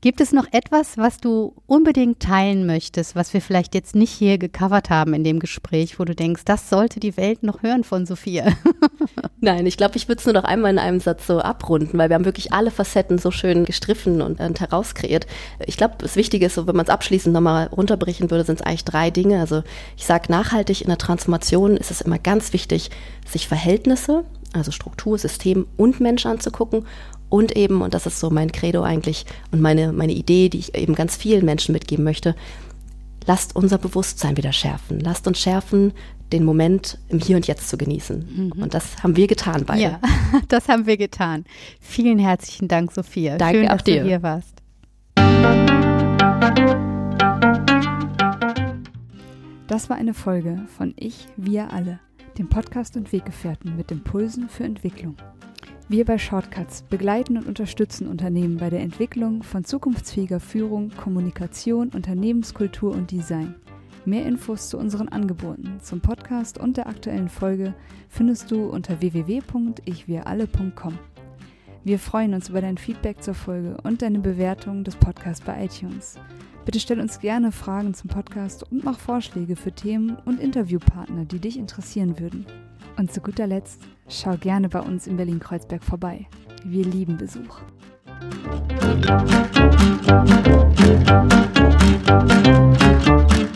Gibt es noch etwas, was du unbedingt teilen möchtest, was wir vielleicht jetzt nicht hier gecovert haben in dem Gespräch, wo du denkst, das sollte die Welt noch hören von Sophia?
Nein, ich glaube, ich würde es nur noch einmal in einem Satz so abrunden, weil wir haben wirklich alle Facetten so schön gestriffen und, und herauskreiert. Ich glaube, das Wichtige ist, so, wenn man es abschließend nochmal runterbrechen würde, sind es eigentlich drei Dinge. Also ich sage, nachhaltig in der Transformation ist es immer ganz wichtig, sich Verhältnisse, also Struktur, System und Mensch anzugucken und eben, und das ist so mein Credo eigentlich und meine, meine Idee, die ich eben ganz vielen Menschen mitgeben möchte, lasst unser Bewusstsein wieder schärfen. Lasst uns schärfen, den Moment im Hier und Jetzt zu genießen. Mhm. Und das haben wir getan beide.
Ja, das haben wir getan. Vielen herzlichen Dank, Sophia.
Danke
Schön,
auch
dass
dir.
du hier warst.
Das war eine Folge von Ich, wir alle, dem Podcast und Weggefährten mit Impulsen für Entwicklung. Wir bei Shortcuts begleiten und unterstützen Unternehmen bei der Entwicklung von zukunftsfähiger Führung, Kommunikation, Unternehmenskultur und Design. Mehr Infos zu unseren Angeboten, zum Podcast und der aktuellen Folge findest du unter www.ichwiralle.com. Wir freuen uns über dein Feedback zur Folge und deine Bewertung des Podcasts bei iTunes. Bitte stell uns gerne Fragen zum Podcast und mach Vorschläge für Themen und Interviewpartner, die dich interessieren würden. Und zu guter Letzt, schau gerne bei uns in Berlin-Kreuzberg vorbei. Wir lieben Besuch.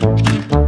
Musik